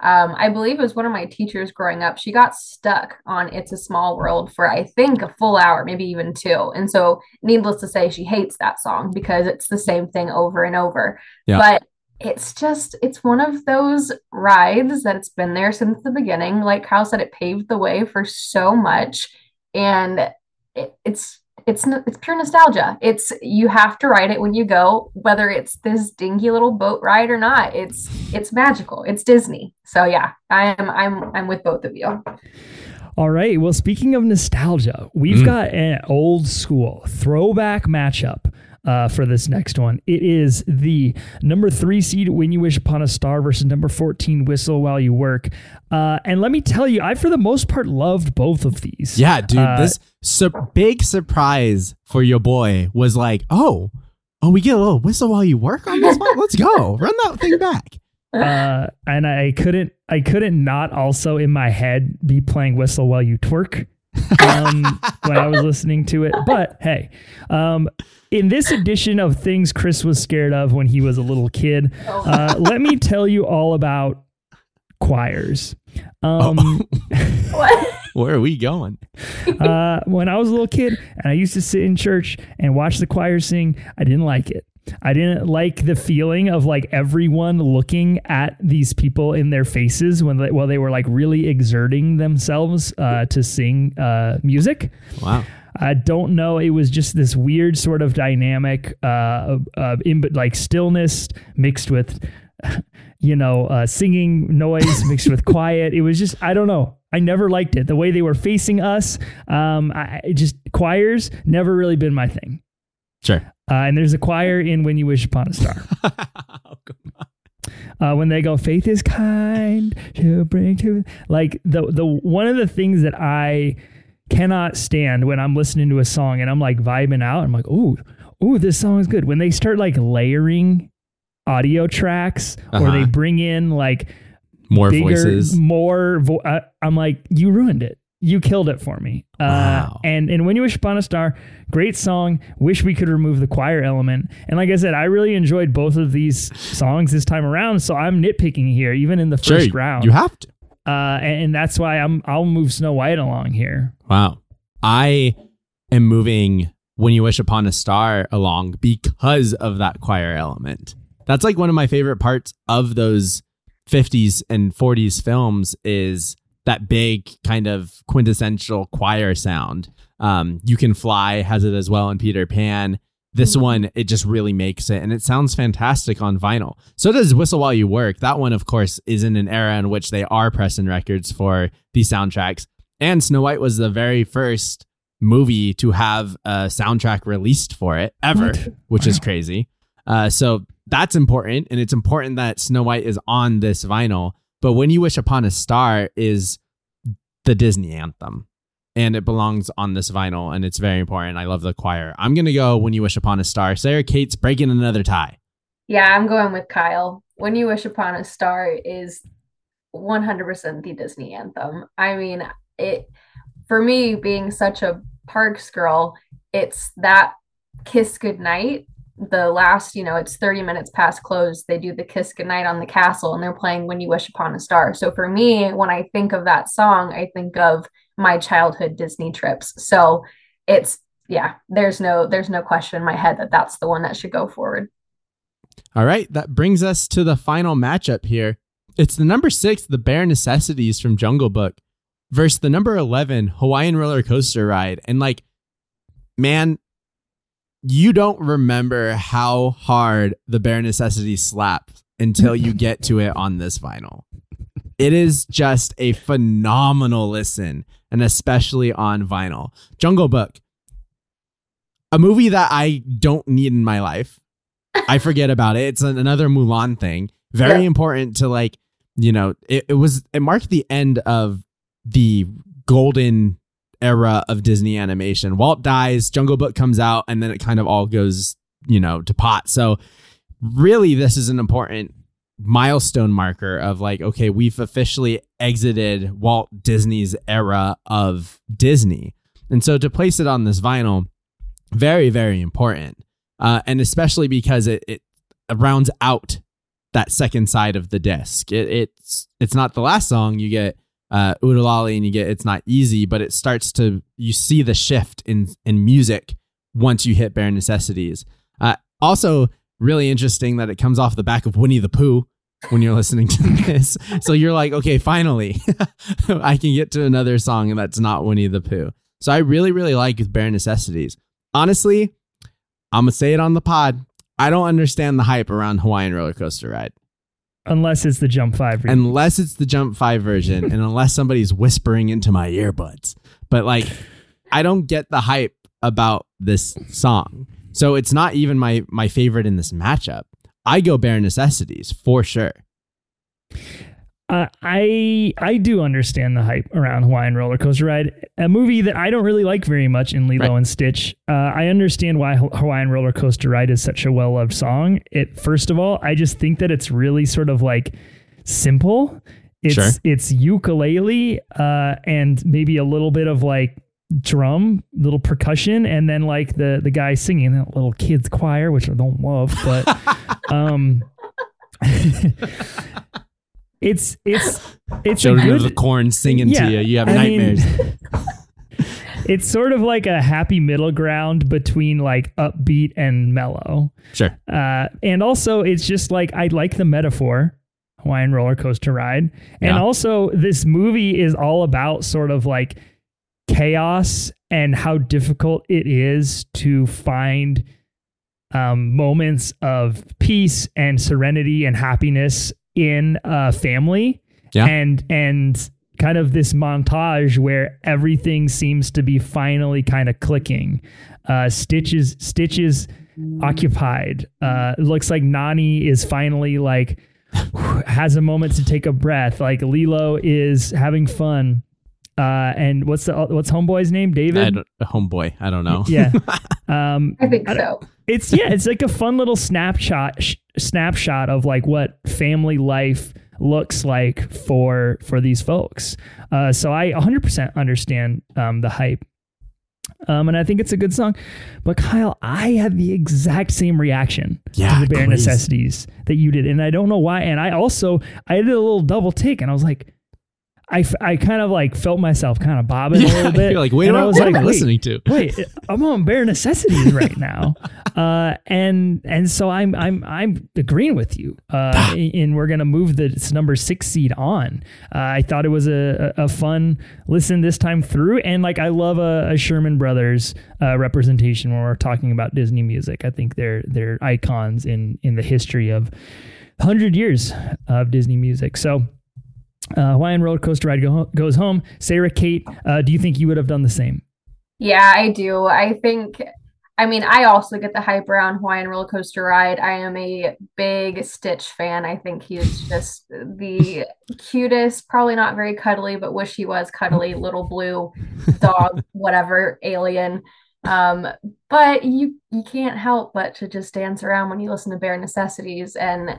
um, I believe it was one of my teachers growing up. She got stuck on It's a Small World for, I think, a full hour, maybe even two. And so, needless to say, she hates that song because it's the same thing over and over. Yeah. But it's just, it's one of those rides that it's been there since the beginning. Like Kyle said, it paved the way for so much. And it, it's it's it's pure nostalgia. It's you have to ride it when you go, whether it's this dinky little boat ride or not. It's it's magical. It's Disney. So yeah, I am I'm I'm with both of you. All right. Well, speaking of nostalgia, we've Mm. got an old school throwback matchup uh, for this next one. It is the number three seed When You Wish Upon a Star versus number 14 Whistle While You Work. Uh, and let me tell you, I, for the most part, loved both of these. Yeah, dude. Uh, this su- big surprise for your boy was like, oh, oh, we get a little whistle while you work on this one. Let's go. Run that thing back. uh, and I couldn't I couldn't not also in my head be playing whistle while you twerk um, when I was listening to it. But hey, um, in this edition of things Chris was scared of when he was a little kid, uh, let me tell you all about choirs. Um, What? Where are we going? uh, when I was a little kid and I used to sit in church and watch the choir sing, I didn't like it. I didn't like the feeling of like everyone looking at these people in their faces when they, while they were like really exerting themselves uh, to sing uh, music. Wow. I don't know. It was just this weird sort of dynamic, uh, uh, in like stillness mixed with, you know, uh, singing noise mixed with quiet. It was just I don't know. I never liked it. The way they were facing us, um, I just choirs never really been my thing. Sure. Uh, and there's a choir in When You Wish Upon a Star. uh, when they go, faith is kind to bring to like the the one of the things that I cannot stand when I'm listening to a song and I'm like vibing out. I'm like, ooh, ooh, this song is good. When they start like layering audio tracks or Uh-huh. they bring in like More bigger, voices. more. Vo- I, I'm like, you ruined it. You killed it for me. Uh, and and when you wish upon a star, great song. Wish we could remove the choir element. And like I said, I really enjoyed both of these songs this time around. So I'm nitpicking here, even in the Sure. first round. You have to. uh, and, and that's why I'm I'll move Snow White along here. Wow. I am moving When You Wish Upon a Star along because of that choir element. That's like one of my favorite parts of those 50s and 40s films is that big kind of quintessential choir sound. Um, you Can Fly has it as well in Peter Pan. This one, it just really makes it, and it sounds fantastic on vinyl. So does Whistle While You Work. That one, of course, is in an era in which they are pressing records for these soundtracks. And Snow White was the very first movie to have a soundtrack released for it ever, What? which is crazy. Uh, so that's important, and it's important that Snow White is on this vinyl. But When You Wish Upon a Star is the Disney anthem, and it belongs on this vinyl, and it's very important. I love the choir. I'm gonna go When You Wish Upon a Star. Sara Cate's breaking another tie. Yeah, I'm going with Kyle. When You Wish Upon a Star is 100% the Disney anthem. I mean, it for me being such a parks girl, it's that kiss goodnight. The last, you know, it's 30 minutes past close. They do the kiss goodnight on the castle and they're playing When You Wish Upon a Star. So for me, when I think of that song, I think of my childhood Disney trips. So it's yeah, there's no there's no question in my head that that's the one that should go forward. All right, that brings us to the final matchup here. It's the number six, The Bare Necessities from Jungle Book, versus the number 11, Hawaiian Roller Coaster Ride. And like, man, you don't remember how hard The Bare Necessities slapped until you get to it on this vinyl. It is just a phenomenal listen, and especially on vinyl. Jungle Book, a movie that I don't need in my life. I forget about it. It's an, another Mulan thing. Very Yeah. important to like, you know, it, it was it marked the end of the golden era of Disney animation. Walt dies, Jungle Book comes out, and then it kind of all goes, you know, to pot. So really this is an important milestone marker of like, okay, we've officially exited Walt Disney's era of Disney. And so to place it on this vinyl, very, very important. Uh, and especially because it, it rounds out that second side of the disc. It, it's it's not the last song. You get uh, Oo-De-Lally and you get It's Not Easy, but it starts to you see the shift in in music once you hit Bare Necessities. Uh, also, really interesting that it comes off the back of Winnie the Pooh when you're listening to this. so you're like, okay, finally, I can get to another song and that's not Winnie the Pooh. So I really, really like Bare Necessities. Honestly, I'm gonna say it on the pod. I don't understand the hype around Hawaiian roller coaster ride Unless it's the Jump 5 remake. unless it's the Jump 5 version and unless somebody's whispering into my earbuds. But like I don't get the hype about this song. So it's not even my my favorite in this matchup. I go bare necessities for sure. Uh, I I do understand the hype around Hawaiian Roller Coaster Ride, a movie that I don't really like very much in Lilo Right. and Stitch. Uh, I understand why Hawaiian Roller Coaster Ride is such a well loved song. It first of all, I just think that it's really sort of like simple. It's Sure. it's ukulele uh, and maybe a little bit of like drum, little percussion, and then like the the guy singing that little kids choir, which I don't love, but um. It's it's it's a Children good, of the corn singing Yeah, to you. You have I mean, nightmares. it's sort of like a happy middle ground between like upbeat and mellow. sure. Uh, and also, it's just like I like the metaphor Hawaiian roller coaster ride. And Yeah. also, this movie is all about sort of like chaos and how difficult it is to find um, moments of peace and serenity and happiness in a family. Yeah. And, and, kind of this montage where everything seems to be finally kind of clicking uh stitches stitches occupied uh looks like nani is finally like has a moment to take a breath like lilo is having fun uh and what's the what's homeboy's name david don't, homeboy, I don't know. yeah um I think I so. it's yeah it's like a fun little snapshot sh- snapshot of like what family life looks like for for these folks. Uh so i 100% understand um the hype. Um and i think it's a good song. But kyle i had the exact same reaction Yeah, to the bare necessities that you did and i don't know why. And i also i did a little double take and i was like I, f- I kind of like felt myself kind of bobbing a little bit. Like, wait, and what, I was what like, am I wait, listening to? wait, I'm on bare necessities right now, uh, and and so I'm I'm I'm agreeing with you, uh, and we're gonna move the number six seed on. Uh, I thought it was a, a a fun listen this time through, and like I love a, a Sherman Brothers uh, representation when we're talking about Disney music. I think they're they're icons in in the history of hundred years of Disney music. So. Uh, Hawaiian roller coaster ride go, goes home. Sara Cate, uh, do you think you would have done the same? Yeah, I do. I think, I mean, I also get the hype around Hawaiian roller coaster ride. I am a big Stitch fan. I think he's just the cutest, probably not very cuddly, but wish he was cuddly little blue dog, whatever, alien. Um, but you you can't help but to just dance around when you listen to Bare Necessities. And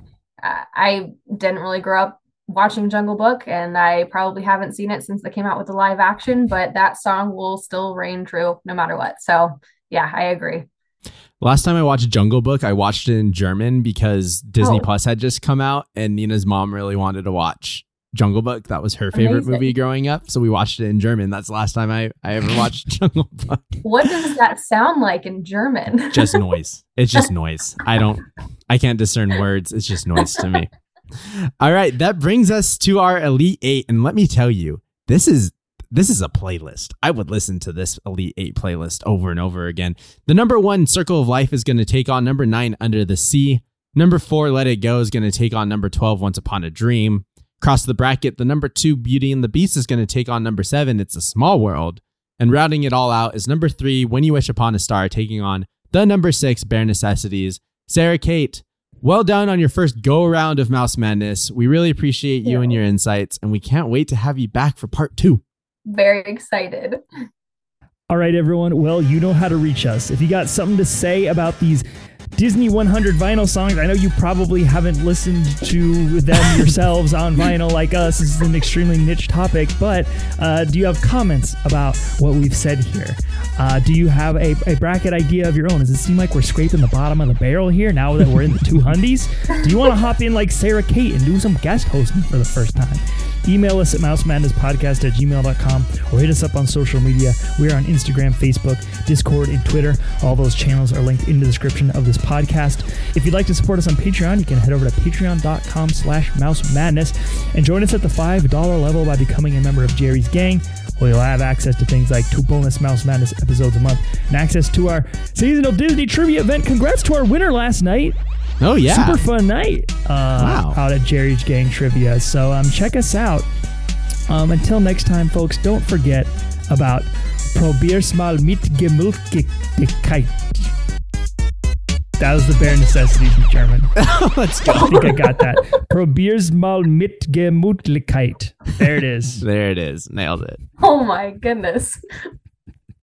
uh, I didn't really grow up watching Jungle Book, and I probably haven't seen it since they came out with the live action, but that song will still reign true no matter what. So, yeah, I agree. Last time I watched Jungle Book, I watched it in German because Disney Oh. Plus had just come out, and Nina's mom really wanted to watch Jungle Book. That was her favorite Amazing. movie growing up, so we watched it in German. That's the last time I, I ever watched Jungle Book. What does that sound like in German? Just noise. It's just noise. I don't. I can't discern words. It's just noise to me. All right, that brings us to our Elite Eight, and let me tell you, this is this is a playlist. I would listen to this Elite Eight playlist over and over again. The number one, Circle of Life, is going to take on number nine, Under the Sea. Number four, Let It Go, is going to take on number twelve, Once Upon a Dream. Across the bracket, the number two, Beauty and the Beast, is going to take on number seven, It's a Small World. And rounding it all out is number three, When You Wish Upon a Star, taking on the number six, Bare Necessities. Sara Cate, well done on your first go around of Mouse Madness. We really appreciate you and your insights, and we can't wait to have you back for part two. Very excited. All right, everyone. Well, you know how to reach us. If you got something to say about these Disney 100 vinyl songs, I know you probably haven't listened to them yourselves on vinyl like us. This is an extremely niche topic, but uh, do you have comments about what we've said here? Uh, do you have a, a bracket idea of your own? Does it seem like we're scraping the bottom of the barrel here now that we're in the two hundies? Do you want to hop in like Sara Cate and do some guest hosting for the first time? Email us at mousemadnesspodcast at gmail.com or hit us up on social media. We're on Instagram, Facebook, Discord, and Twitter. All those channels are linked in the description of this podcast. If you'd like to support us on Patreon, you can head over to patreon.com slash mouse madness and join us at the $5 level by becoming a member of Geri's Gang where you'll have access to things like two bonus Mouse Madness episodes a month and access to our seasonal Disney trivia event. Congrats to our winner last night Oh, yeah. super fun night uh, Wow. out at Geri's Gang Trivia. So um, check us out. Um, until next time, folks, don't forget about Probier's mal mit Gemütlichkeit. That was the bare necessities in German. Let's go. I think I got that. Probier's mal mit Gemütlichkeit. There it is. There it is. Nailed it. Oh my goodness.